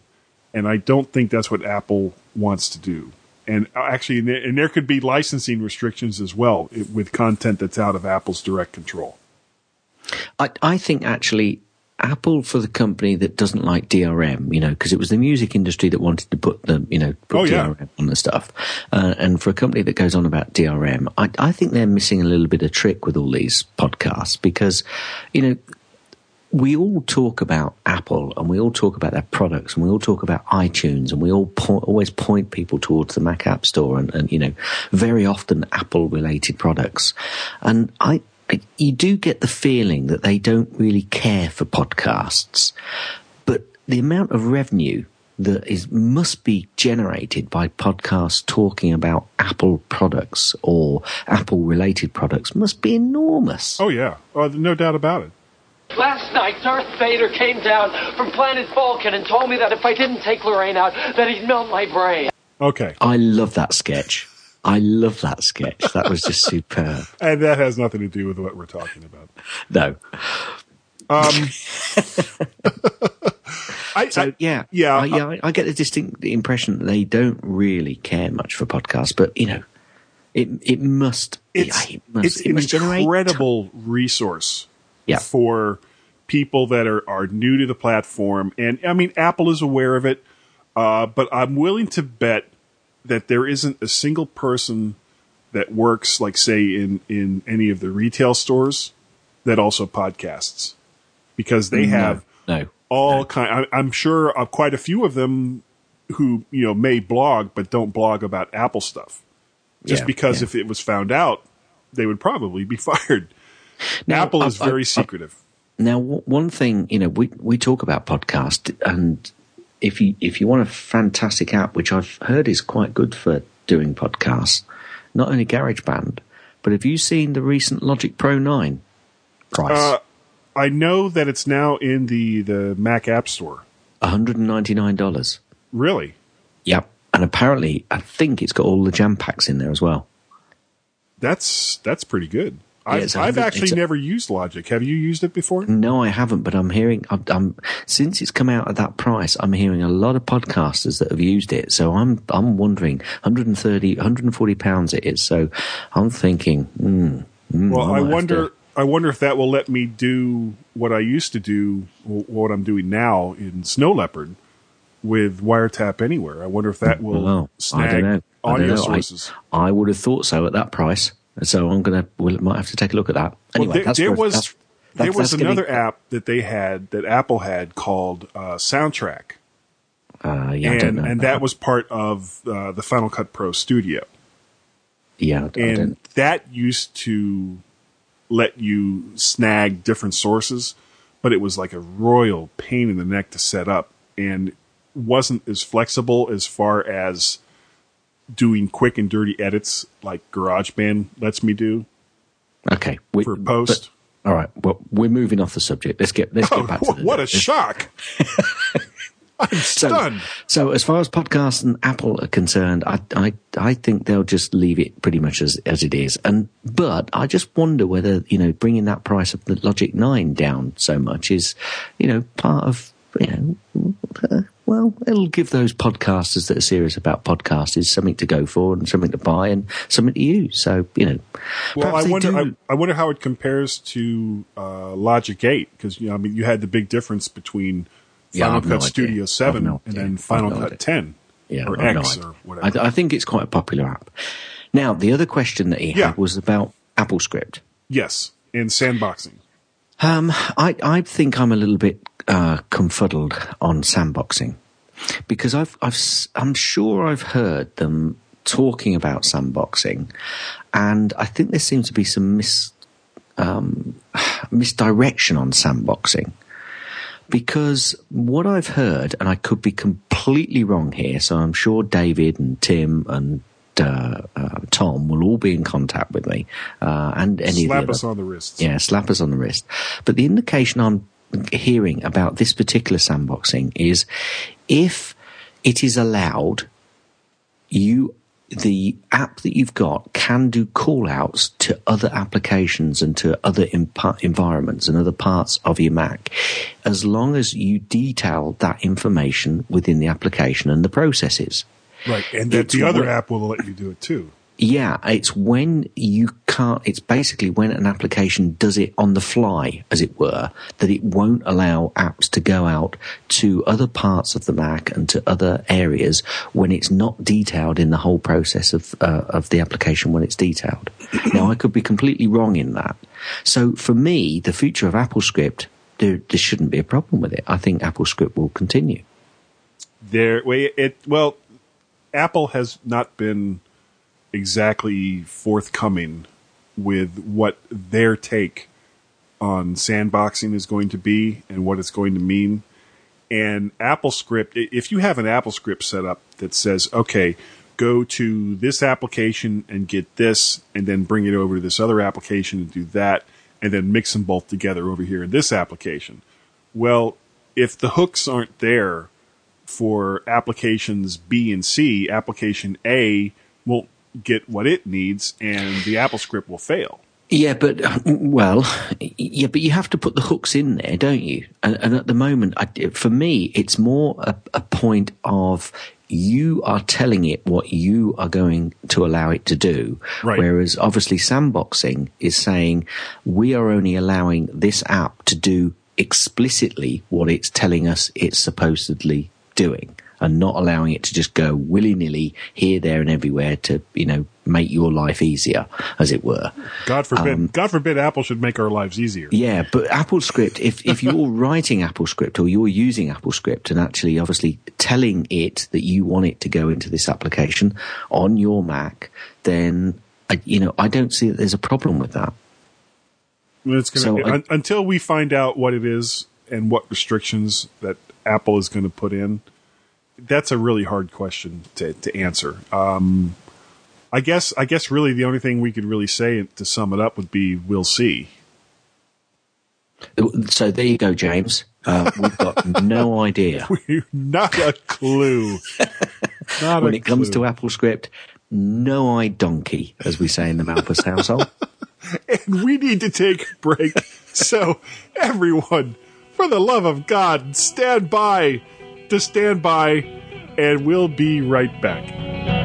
And I don't think that's what Apple wants to do. And uh, actually, and there, could be licensing restrictions as well with content that's out of Apple's direct control. I I think actually Apple for the company that doesn't like DRM, you know, because it was the music industry that wanted to put the, you know, put Oh, yeah. DRM on the stuff. Uh, and for a company that goes on about DRM, I, I think they're missing a little bit of trick with all these podcasts because, you know, we all talk about Apple and we all talk about their products and we all talk about iTunes and we all po- always point people towards the Mac App Store and, and you know, very often Apple related products. And I, I, you do get the feeling that they don't really care for podcasts, but the amount of revenue that is must be generated by podcasts talking about Apple products or Apple related products must be enormous. Oh, yeah. Oh, no doubt about it. Last night, Darth Vader came down from planet Vulcan and told me that if I didn't take Lorraine out, that he'd melt my brain. Okay. I love that sketch. I love that sketch. That was just superb. And that has nothing to do with what we're talking about. No. Um, I, So I- yeah, yeah, I, yeah. I, I get the distinct impression that they don't really care much for podcasts, but you know, it it must. it's, it must, it's it an must generate incredible resource Yeah. for people that are, are new to the platform. And I mean, Apple is aware of it, uh, but I'm willing to bet that there isn't a single person that works, like, say, in, in any of the retail stores that also podcasts because they have no. all kind. I, I'm sure uh, quite a few of them who you know may blog but don't blog about Apple stuff. Just Yeah, because yeah. if it was found out, they would probably be fired. Now, Apple is I- I- very I- secretive. Now, w- one thing you know, we we talk about podcast, and if you if you want a fantastic app, which I've heard is quite good for doing podcasts, not only GarageBand, but have you seen the recent Logic Pro Nine price? Uh, I know that it's now in the the Mac App Store. One hundred and ninety nine dollars. Really? Yep, and apparently, I think it's got all the jam packs in there as well. That's that's pretty good. Yeah, I've, a I've actually never used Logic. Have you used it before? No, I haven't, but I'm hearing. I'm, I'm since it's come out at that price, I'm hearing a lot of podcasters that have used it. So I'm I'm wondering 130, 140 pounds it is. So I'm thinking, mm, mm, Well, I have wonder. to- I wonder if that will let me do what I used to do, wh- what I'm doing now in Snow Leopard with Wiretap Anywhere. I wonder if that will Well, I snag don't know. I audio sources. I, I would have thought so at that price. So I'm gonna. We'll, might have to take a look at that. Anyway, well, there, that's there worth- was that's- there was that's another app that they had that Apple had called uh, Soundtrack, Uh, yeah, and and that was part of uh, the Final Cut Pro Studio. yeah, and that used to let you snag different sources, but it was like a royal pain in the neck to set up and wasn't as flexible as far as doing quick and dirty edits like GarageBand lets me do Okay, we, for post. but- all right. Well, we're moving off the subject. Let's get let's get back to the, what a let's- shock! I'm So, stunned. so as far as podcasts and Apple are concerned, I, I, I think they'll just leave it pretty much as, as it is. And, but I just wonder whether, you know, bringing that price of the Logic 9 down so much is, you know, part of, you know, uh, well, it'll give those podcasters that are serious about podcasts is something to go for and something to buy and something to use. So, you know, Well, I wonder. do- I, I wonder how it compares to uh, Logic Eight because you know, I mean, you had the big difference between Final I've Cut no. Studio Seven no and then Final no Cut idea. Ten yeah, or I've X or whatever. I, I think it's quite a popular app. Now, the other question that he Yeah. had was about AppleScript. Yes, and sandboxing. Um, I, I think I'm a little bit uh, confuddled on sandboxing because I've, I've, I'm sure I've heard them talking about sandboxing, and I think there seems to be some mis, um, misdirection on sandboxing. Because what I've heard, and I could be completely wrong here, so I'm sure David and Tim and uh, uh, Tom will all be in contact with me, uh, and any of Slap the us other- on the wrist. yeah, slap us on the wrist. But the indication I'm hearing about this particular sandboxing is if it is allowed, you the app that you've got can do call outs to other applications and to other environments and other parts of your Mac as long as you detail that information within the application and the processes. Right, and that the other app will let you do it too. Yeah, it's when you can't, it's basically when an application does it on the fly, as it were, that it won't allow apps to go out to other parts of the Mac and to other areas when it's not detailed in the whole process of, uh, of the application when it's detailed. now, I could be completely wrong in that. So for me, the future of AppleScript, there, there shouldn't be a problem with it. I think AppleScript will continue. There, it well, Apple has not been exactly forthcoming with what their take on sandboxing is going to be and what it's going to mean. And Apple Script, i- if you have an Apple Script set up that says, okay, go to this application and get this, and then bring it over to this other application and do that, and then mix them both together over here in this application. Well, if the hooks aren't there for applications B and C, application A won't get what it needs, and the Apple Script will fail. Yeah, but well, yeah, but you have to put the hooks in there, don't you? And, and at the moment, I, for me, it's more a, a point of you are telling it what you are going to allow it to do. Right. Whereas obviously sandboxing is saying we are only allowing this app to do explicitly what it's telling us it's supposedly doing and not allowing it to just go willy nilly here, there, and everywhere to, you know, make your life easier, as it were. God forbid, Um, God forbid Apple should make our lives easier. Yeah, but Apple Script, if, if you're writing Apple Script or you're using Apple Script and actually obviously telling it that you want it to go into this application on your Mac, then, I, you know, I don't see that there's a problem with that. It's gonna, So I- until we find out what it is and what restrictions that Apple is going to put in. That's a really hard question to, to answer. Um, I guess I guess really the only thing we could really say to sum it up would be we'll see. So there you go, James. Uh, we've got no idea. Not a clue. Not when a it comes clue. to Apple Script, no eye donkey, as we say in the Malpas household. and we need to take a break. so everyone, for the love of God, stand by to stand by, and we'll be right back.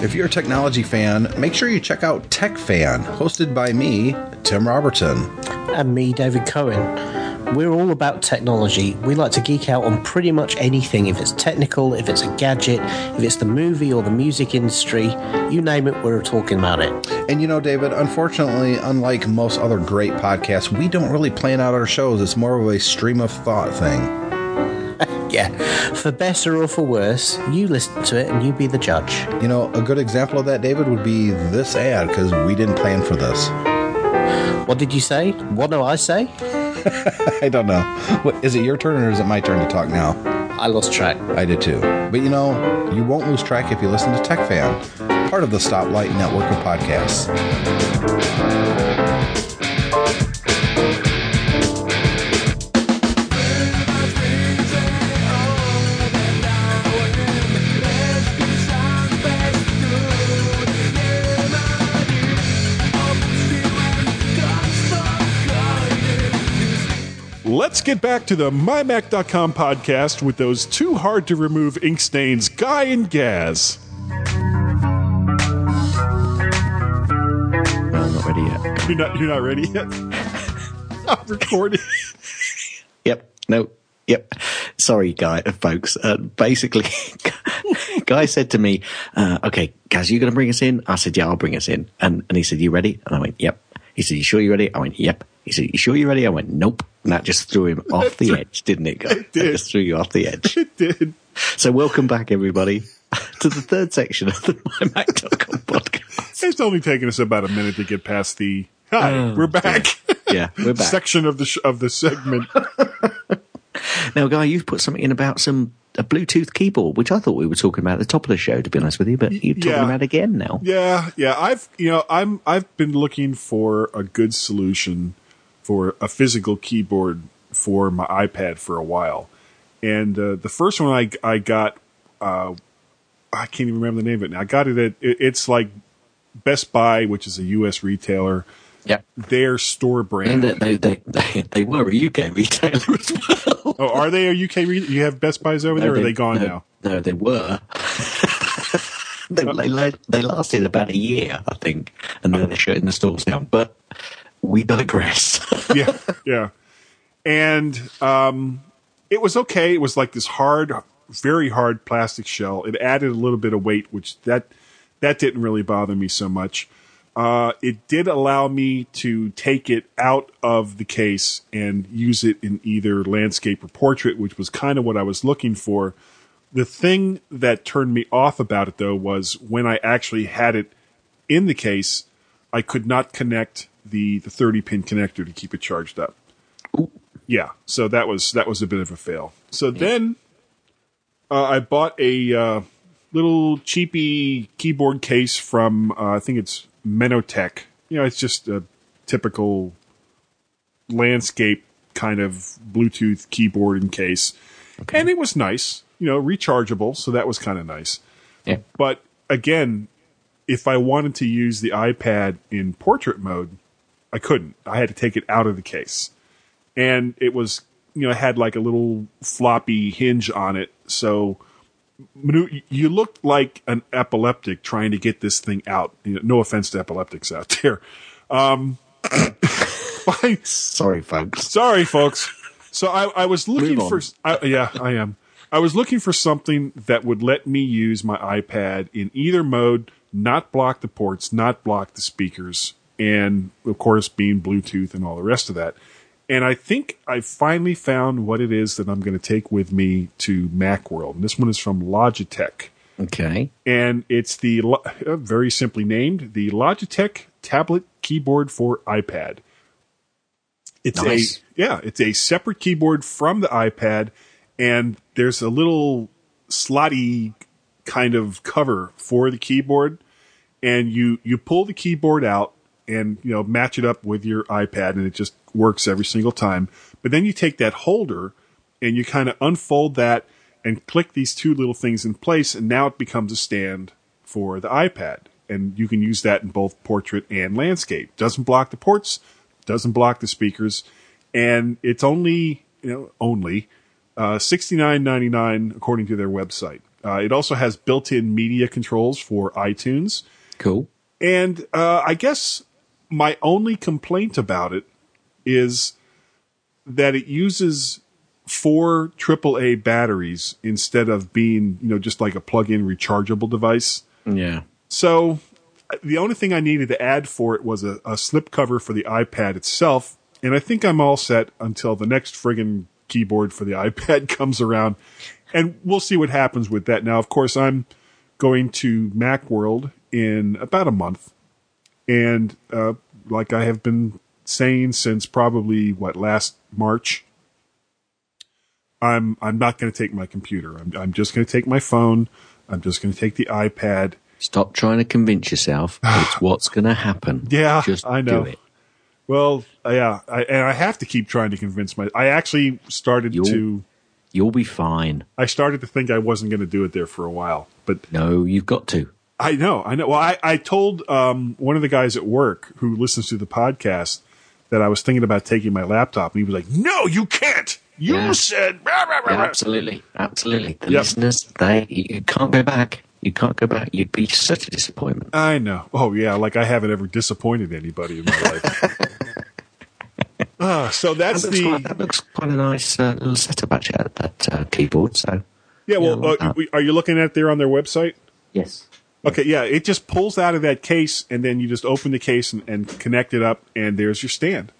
If you're a technology fan, make sure you check out Tech Fan, hosted by me, Tim Robertson. And me, David Cohen. We're all about technology. We like to geek out on pretty much anything. If it's technical, if it's a gadget, if it's the movie or the music industry, you name it, we're talking about it. And you know, David, unfortunately, unlike most other great podcasts, we don't really plan out our shows. It's more of a stream of thought thing. Yeah, for better or for worse, you listen to it and you be the judge. You know, a good example of that, David, would be this ad because we didn't plan for this. What did you say? What do I say? I don't know. What, is it your turn or is it my turn to talk now? I lost track. I did too. But you know, you won't lose track if you listen to Tech Fan, part of the Stoplight network of podcasts. Let's get back to the MyMac.com podcast with those too hard to remove ink stains, Guy and Gaz. No, I'm not ready yet. You're not, you're not ready yet? I'm recording. Yep. No. Yep. Sorry, guy, folks. Uh, basically, guy said to me, uh, "Okay, Gaz, you going to bring us in?" I said, "Yeah, I'll bring us in." And and he said, "You ready?" And I went, "Yep." He said, "You sure you're ready?" I went, "Yep." He said, "You sure you're ready?" I went, "Nope." And that just threw him off the edge, didn't it, guy? It did. just threw you off the edge. It did. So welcome back, everybody, to the third section of the MyMac.com podcast. It's only taken us about a minute to get past the hi, oh, we're back. Yeah, we're back. section of the sh- of the segment. Now, Guy, you've put something in about some a Bluetooth keyboard, which I thought we were talking about at the top of the show, to be honest with you, but you're talking yeah. about again now. Yeah, yeah. I've you know I'm I've been looking for a good solution for a physical keyboard for my iPad for a while, and uh, the first one I I got uh, I can't even remember the name of it now. I got it at it, it's like Best Buy, which is a U.S. retailer. Yeah. Their store And brand. they, they, they, they were a UK retailer as well. oh, are they a UK? Re- you have Best Buys over there, or are they gone no, now? No, they were. they, they, they lasted about a year, I think, and then they're shutting the stores down. But we digress. yeah, yeah. And um, it was okay. It was like this hard, very hard plastic shell. It added a little bit of weight, which that that didn't really bother me so much. Uh, it did allow me to take it out of the case and use it in either landscape or portrait, which was kind of what I was looking for. The thing that turned me off about it, though, was when I actually had it in the case, I could not connect the the 30 pin connector to keep it charged up. Yeah, so that was that was a bit of a fail. So then uh, I bought a uh, little cheapy keyboard case from uh, I think it's Menotech. You know, it's just a typical landscape kind of Bluetooth keyboard and case, and it was nice. You know, rechargeable, so that was kind of nice. Yeah. But again, if I wanted to use the iPad in portrait mode, I couldn't. I had to take it out of the case. And it was, you know, it had like a little floppy hinge on it. So Manu, you looked like an epileptic trying to get this thing out. You know, no offense to epileptics out there. Um. Sorry, folks. Sorry, folks. So I, I was looking for. I, yeah, I am. I was looking for something that would let me use my iPad in either mode, not block the ports, not block the speakers, and of course being Bluetooth and all the rest of that. And I think I finally found what it is that I'm going to take with me to Macworld. And this one is from Logitech. Okay. And it's the, uh, very simply named, the Logitech tablet keyboard for iPad. It's Nice. a yeah, it's a separate keyboard from the iPad, and there's a little slotty kind of cover for the keyboard, and you you pull the keyboard out and you know match it up with your iPad, and it just works every single time. But then you take that holder and you kind of unfold that and click these two little things in place, and now it becomes a stand for the iPad, and you can use that in both portrait and landscape. Doesn't block the ports, doesn't block the speakers, and it's only you know only uh, sixty nine ninety nine according to their website. Uh, it also has built in media controls for iTunes. Cool. And uh, I guess my only complaint about it is that it uses four AAA batteries instead of being, you know, just like a plug-in rechargeable device. Yeah. So the only thing I needed to add for it was a, a slip cover for the iPad itself, and I think I'm all set until the next friggin' keyboard for the iPad comes around, and we'll see what happens with that. Now, of course, I'm going to MacWorld in about a month, and uh, like I have been saying since probably what last March, I'm I'm not going to take my computer. I'm I'm just going to take my phone. I'm just going to take the iPad. Stop trying to convince yourself it's what's going to happen. Yeah, Just I know. do it. Well, uh, yeah, I, and I have to keep trying to convince my. I actually started You'll- to. You'll be fine. I started to think I wasn't going to do it there for a while, but No, you've got to. I know, I know. Well, I, I told um, one of the guys at work who listens to the podcast that I was thinking about taking my laptop, and he was like, "No, you can't. You Yeah. said." Rah, rah, rah, Yeah, absolutely, absolutely. The Yep. listeners, they you can't go back. You can't go back. You'd be such a disappointment. I know. Oh yeah, like I haven't ever disappointed anybody in my life. Ah, so that's that, the quite, that looks quite a nice uh, little setup actually. That, that uh, keyboard. So yeah. Well, Yeah, like uh, are you looking at it there on their website? yes, Okay, yeah, it just pulls out of that case, and then you just open the case and, and connect it up, and there's your stand.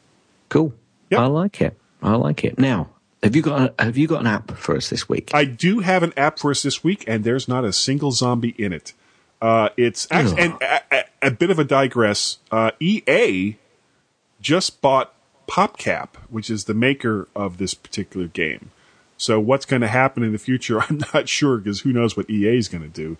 cool. Yep. I like it. I like it. Now, have you got a, have you got an app for us this week? I do have an app for us this week, and there's not a single zombie in it. Uh, it's actually, and a, a, a bit of a digress. Uh, EA just bought PopCap, which is the maker of this particular game. So what's going to happen in the future, I'm not sure because who knows what EA is going to do.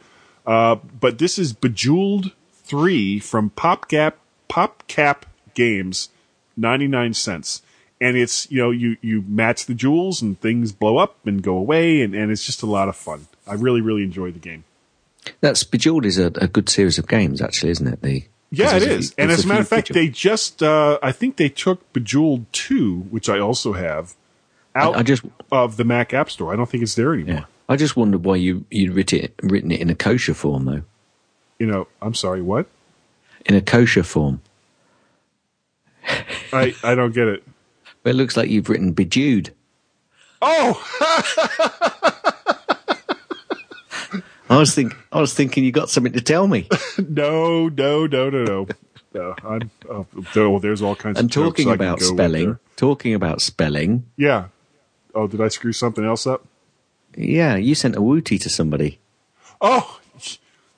Uh, but this is Bejeweled 3 from PopCap, PopCap Games, 99 cents. And it's, you know, you, you match the jewels and things blow up and go away, and, and it's just a lot of fun. I really, really enjoy the game. That's Bejeweled is a, a good series of games, actually, isn't it? The Yeah, it is. a And as a matter of fact, Bejeweled- they just, uh, I think they took Bejeweled 2, which I also have, out I just of the Mac App Store. I don't think it's there anymore. yeah. I just wondered why you you'd written it, written it in a kosher form though. You know, I'm sorry, what? In a kosher form, I, I don't get it. but it looks like you've written bejewed. Oh! I was think I was thinking you got something to tell me. no, no, no, no, no. No, I'm, oh, oh, there's all kinds And of talking about spelling, talking about spelling. Yeah. Oh, did I screw something else up? Yeah, you sent a wooty to somebody. Oh,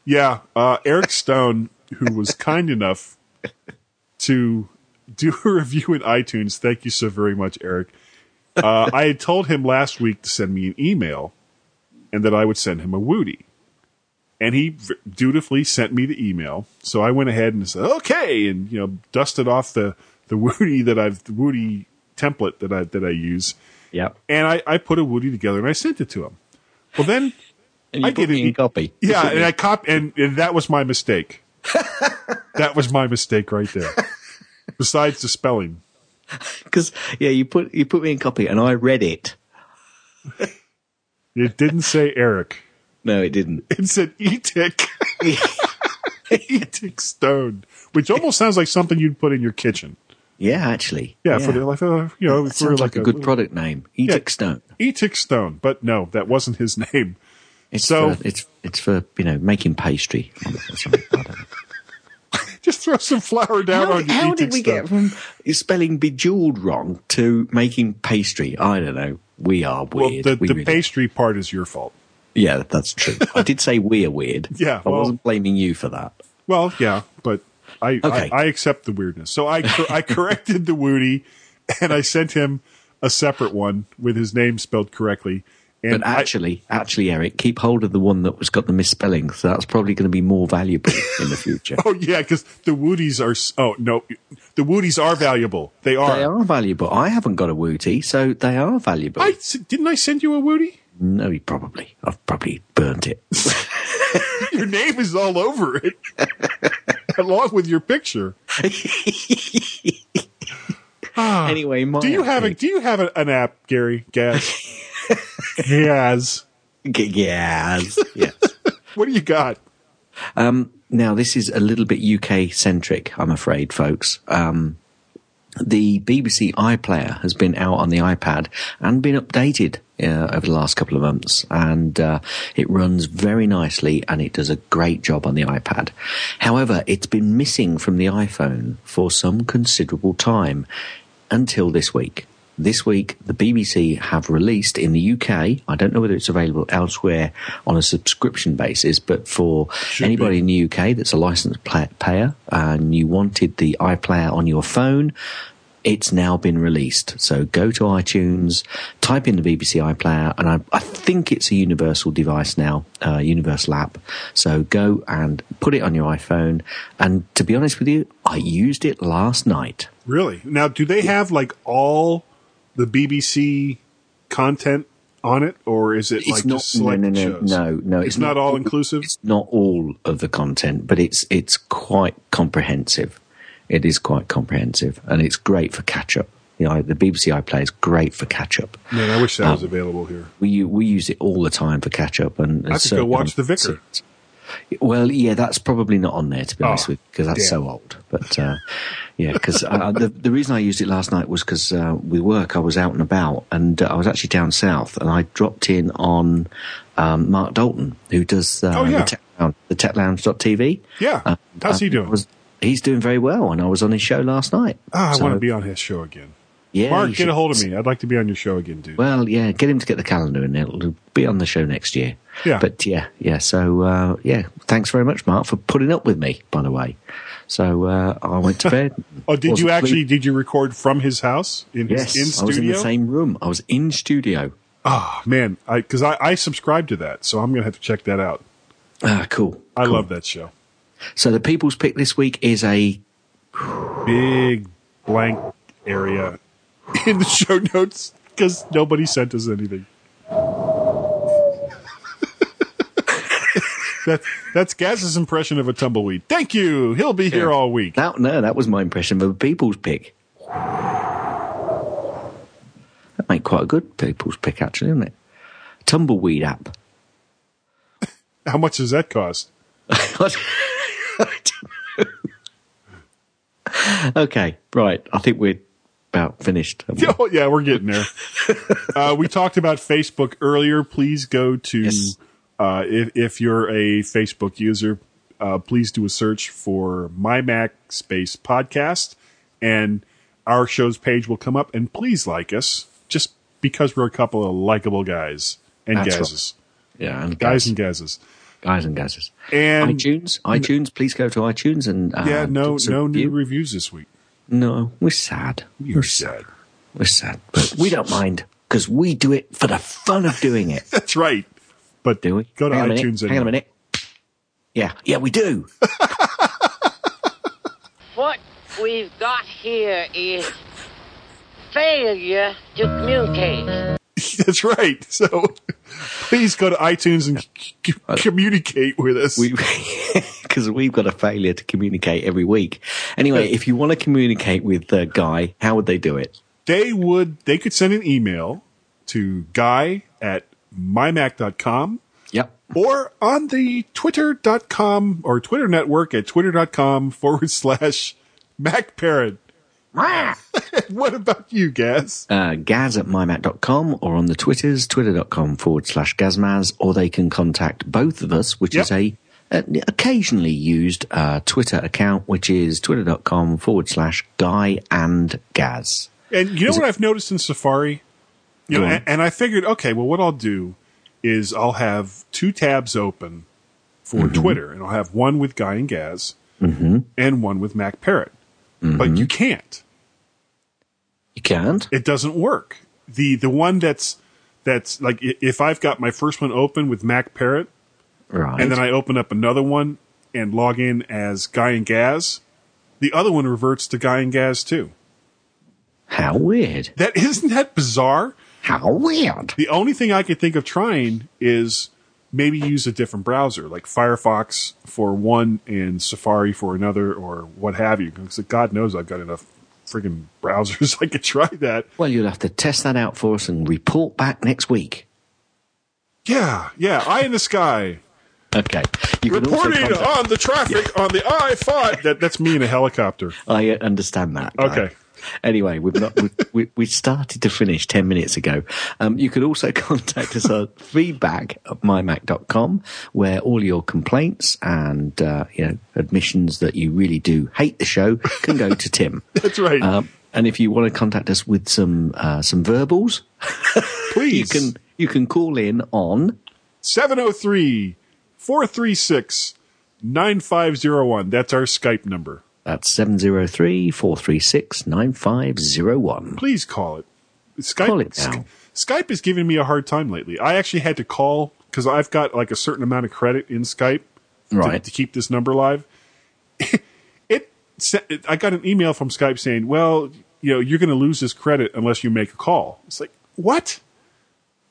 yeah. Uh, Eric Stone, who was kind enough to do a review in iTunes. Thank you so very much, Eric. Uh, I had told him last week to send me an email and that I would send him a Woody. And he dutifully sent me the email. So I went ahead and said, okay, and, you know, dusted off the, the Woody that I've, the Woody template that I, that I use. Yep. And I, I put a Woody together and I sent it to him. Well, then And you I me an copy. yeah, and I cop and, and that was my mistake. that was my mistake right there. Besides the spelling. Because yeah, you put you put me in copy, and I read it. It didn't say Eric. No, it didn't. It said Etik. Etik Stone, which almost sounds like something you'd put in your kitchen. Yeah, actually. Yeah, for the like, uh, you know, That for sounds like, a good product name. Edic Stone. Etik Stone, but no, that wasn't his name. It's So- for, it's it's for you know making pastry. or something. I don't know. Just throw some flour down How, on your how did we Stone. get from spelling bejeweled wrong to making pastry? I don't know. We are well, weird. the, We the really- pastry part is your fault. yeah, that's true. I did say we are weird. Yeah, I wasn't blaming you for that. Well, yeah, but I, Okay. I I accept the weirdness. So I cor- I corrected the Woody, and I sent him a separate one with his name spelled correctly. And but actually, actually, Eric, keep hold of the one that was got the misspelling. So that's probably going to be more valuable in the future. Oh yeah, because the Woodies are. Oh no, the Woodies are valuable. They are. They are valuable. I haven't got a Woody, so they are valuable. I didn't I send you a Woody? No, you probably. I've probably burnt it. Your name is all over it, along with your picture. anyway, Do you have a Do you have a, an app, Gary Gaz? Gaz. Yes. Yes. What do you got? Um, now, this is a little bit UK centric, I'm afraid, folks. Um, the BBC iPlayer has been out on the iPad and been updated uh, over the last couple of months, and uh, it runs very nicely and it does a great job on the iPad. However, it's been missing from the iPhone for some considerable time until this week. This week, the BBC have released in the UK. I don't know whether it's available elsewhere on a subscription basis, but for anybody in the UK that's a licensed payer and you wanted the iPlayer on your phone, it's now been released. So go to iTunes, type in the BBC iPlayer, and I, I think it's a universal device now, uh, universal app. So go and put it on your iPhone. And to be honest with you, I used it last night. Really? Now, do they have like all the BBC content on it, or is it like just no, no, no, shows? no, no. It's, not all inclusive. It's not all of the content, but it's it's quite comprehensive. It is quite comprehensive, and it's great for catch up. You know, the BBC iPlayer is great for catch up. Man, I wish that was Um, available here. We we use it all the time for catch up, and, and I could go watch The Vicar. Well, yeah, that's probably not on there to be honest Oh, with you, because that's damn. so old. But uh, yeah, because uh, the the reason I used it last night was because uh, with work I was out and about, and uh, I was actually down south, and I dropped in on um, Mark Dalton, who does uh, Oh, yeah. the Tech Lounge, the techlounge.tv. Yeah. Uh, How's he doing? Was, he's doing very well, and I was on his show last night. Ah, I So, want to be on his show again. Yeah, Mark, get a hold of me. I'd like to be on your show again, dude. Well, yeah, get him to get the calendar, and it'll be on the show next year. Yeah. But yeah, yeah. So uh, yeah, thanks very much, Mark, for putting up with me. By the way, so uh, I went to bed. oh, did you actually? Did you record from his house in Yes, his in I was in the same room. I was in studio. Oh man, because I, I, subscribe to that, so I'm gonna have to check that out. Ah, cool. I cool. love that show. So the people's pick this week is a Big blank area in the show notes because nobody sent us anything. that, that's Gaz's impression of a tumbleweed. Thank you. He'll be here all week. that. No, that was my impression of a people's pick. That made quite a good people's pick, actually, didn't it? Tumbleweed app. How much does that cost? okay, right. I think we're about finished. we? Oh, yeah, we're getting there. uh, we talked about Facebook earlier. Please go to, Yes. uh, if, if you're a Facebook user, uh, please do a search for My Mac Space Podcast, and our show's page will come up. And please like us, just because we're a couple of likable guys and That's gazes. Yeah, and Guys guys, and gazes. Guys and gazes. And iTunes, iTunes. Please go to iTunes and uh, yeah, no, give us a no new reviews this week. No, we're sad. You're sad. We're sad, but we don't mind because we do it for the fun of doing it. That's right. But Do we? go to Hang iTunes. Hang on a minute. Yeah, yeah, we do. What we've got here is failure to communicate. That's right. So please go to iTunes and c- c- communicate with us. Because we've got a failure to communicate every week. Anyway, if you want to communicate with uh, Guy, how would they do it? They would, they could send an email to guy at mymac.com Yep. or on the twitter.com or Twitter network at twitter.com forward slash MacParrot. what about you, Gaz? Uh, gaz at mymac.com or on the Twitters, twitter.com forward slash gazmaz, or they can contact both of us, which is a an occasionally used uh, Twitter account, which is twitter.com forward slash guy and gaz. And you know Is what it- I've noticed in Safari? You know, and, and I figured, okay, well, what I'll do is I'll have two tabs open for Mm-hmm. Twitter, and I'll have one with Guy and Gaz hmm and one with Mac Parrot. Mm-hmm. But you can't. You can't? It doesn't work. The the one that's that's like if I've got my first one open with Mac Parrot, Right. and then I open up another one and log in as Guy and Gaz, the other one reverts to Guy and Gaz too. How weird. That isn't that bizarre? How weird. The only thing I could think of trying is maybe use a different browser, like Firefox for one and Safari for another, or what have you. Because God knows I've got enough friggin' browsers I could try that. Well, you'll have to test that out for us and report back next week. Yeah, yeah. Eye in the sky. Okay. You Reporting on the traffic on the I five. That that's me in a helicopter. I understand that. Okay. Anyway, we've not, we, we, we started to finish 10 minutes ago. Um, you could also contact us at feedback at mymac.com where all your complaints and, uh, you know, admissions that you really do hate the show can go to Tim. That's right. Um, and if you want to contact us with some, uh, some verbals, Please. you can, you can call in on 703 436 9501. That's our Skype number. That's 703 436 9501. Please call it. Skype, Call it now. Skype is giving me a hard time lately. I actually had to call because I've got like a certain amount of credit in Skype to- Right. to, keep this number live. it, it I got an email from Skype saying, "Well, you know, you're going to lose this credit unless you make a call." It's like, what?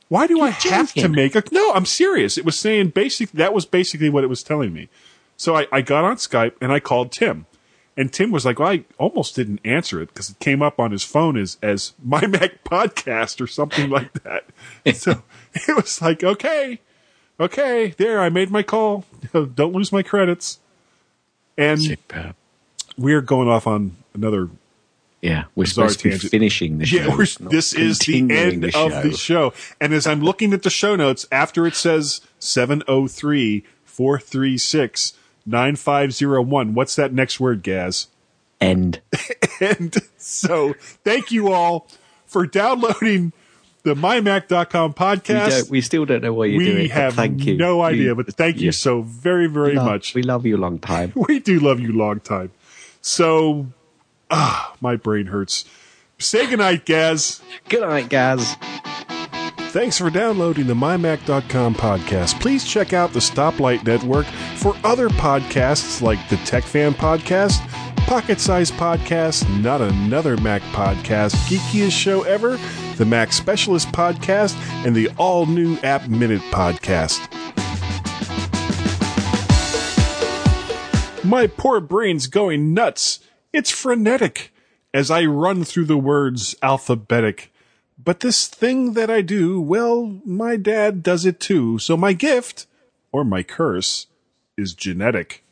Why do I have to make a? No, I'm serious. It was saying basic. That was basically what it was telling me. So I, I got on Skype and I called Tim. And Tim was like, well, I almost didn't answer it because it came up on his phone as, as my Mac podcast or something like that. so it was like, okay, okay, there, I made my call. Don't lose my credits. And we're going off on another. Yeah, we're supposed to be tangent. finishing the show. Yeah, this is the end of the show. And as I'm looking at the show notes, after it says 703 436 9501, what's that next word, Gaz? End. And so thank you all for downloading the mymac.com We, podcast. don't, we still don't know what you're We doing. but have thank you. no idea, We- but thank you yeah. so very, very We love- much. We love you a long time. We do love you long time. So, ah, my brain hurts. Say goodnight, Gaz. Good night, guys. Thanks for downloading the MyMac.com podcast. Please check out the Stoplight Network for other podcasts like the Tech Fan Podcast, Pocket Size Podcast, Not Another Mac Podcast, Geekiest Show Ever, the Mac Specialist Podcast, and the all new App Minute Podcast. My poor brain's going nuts. It's frenetic as I run through the words alphabetic. But this thing that I do, well, my dad does it too. So my gift, or my curse, is genetic.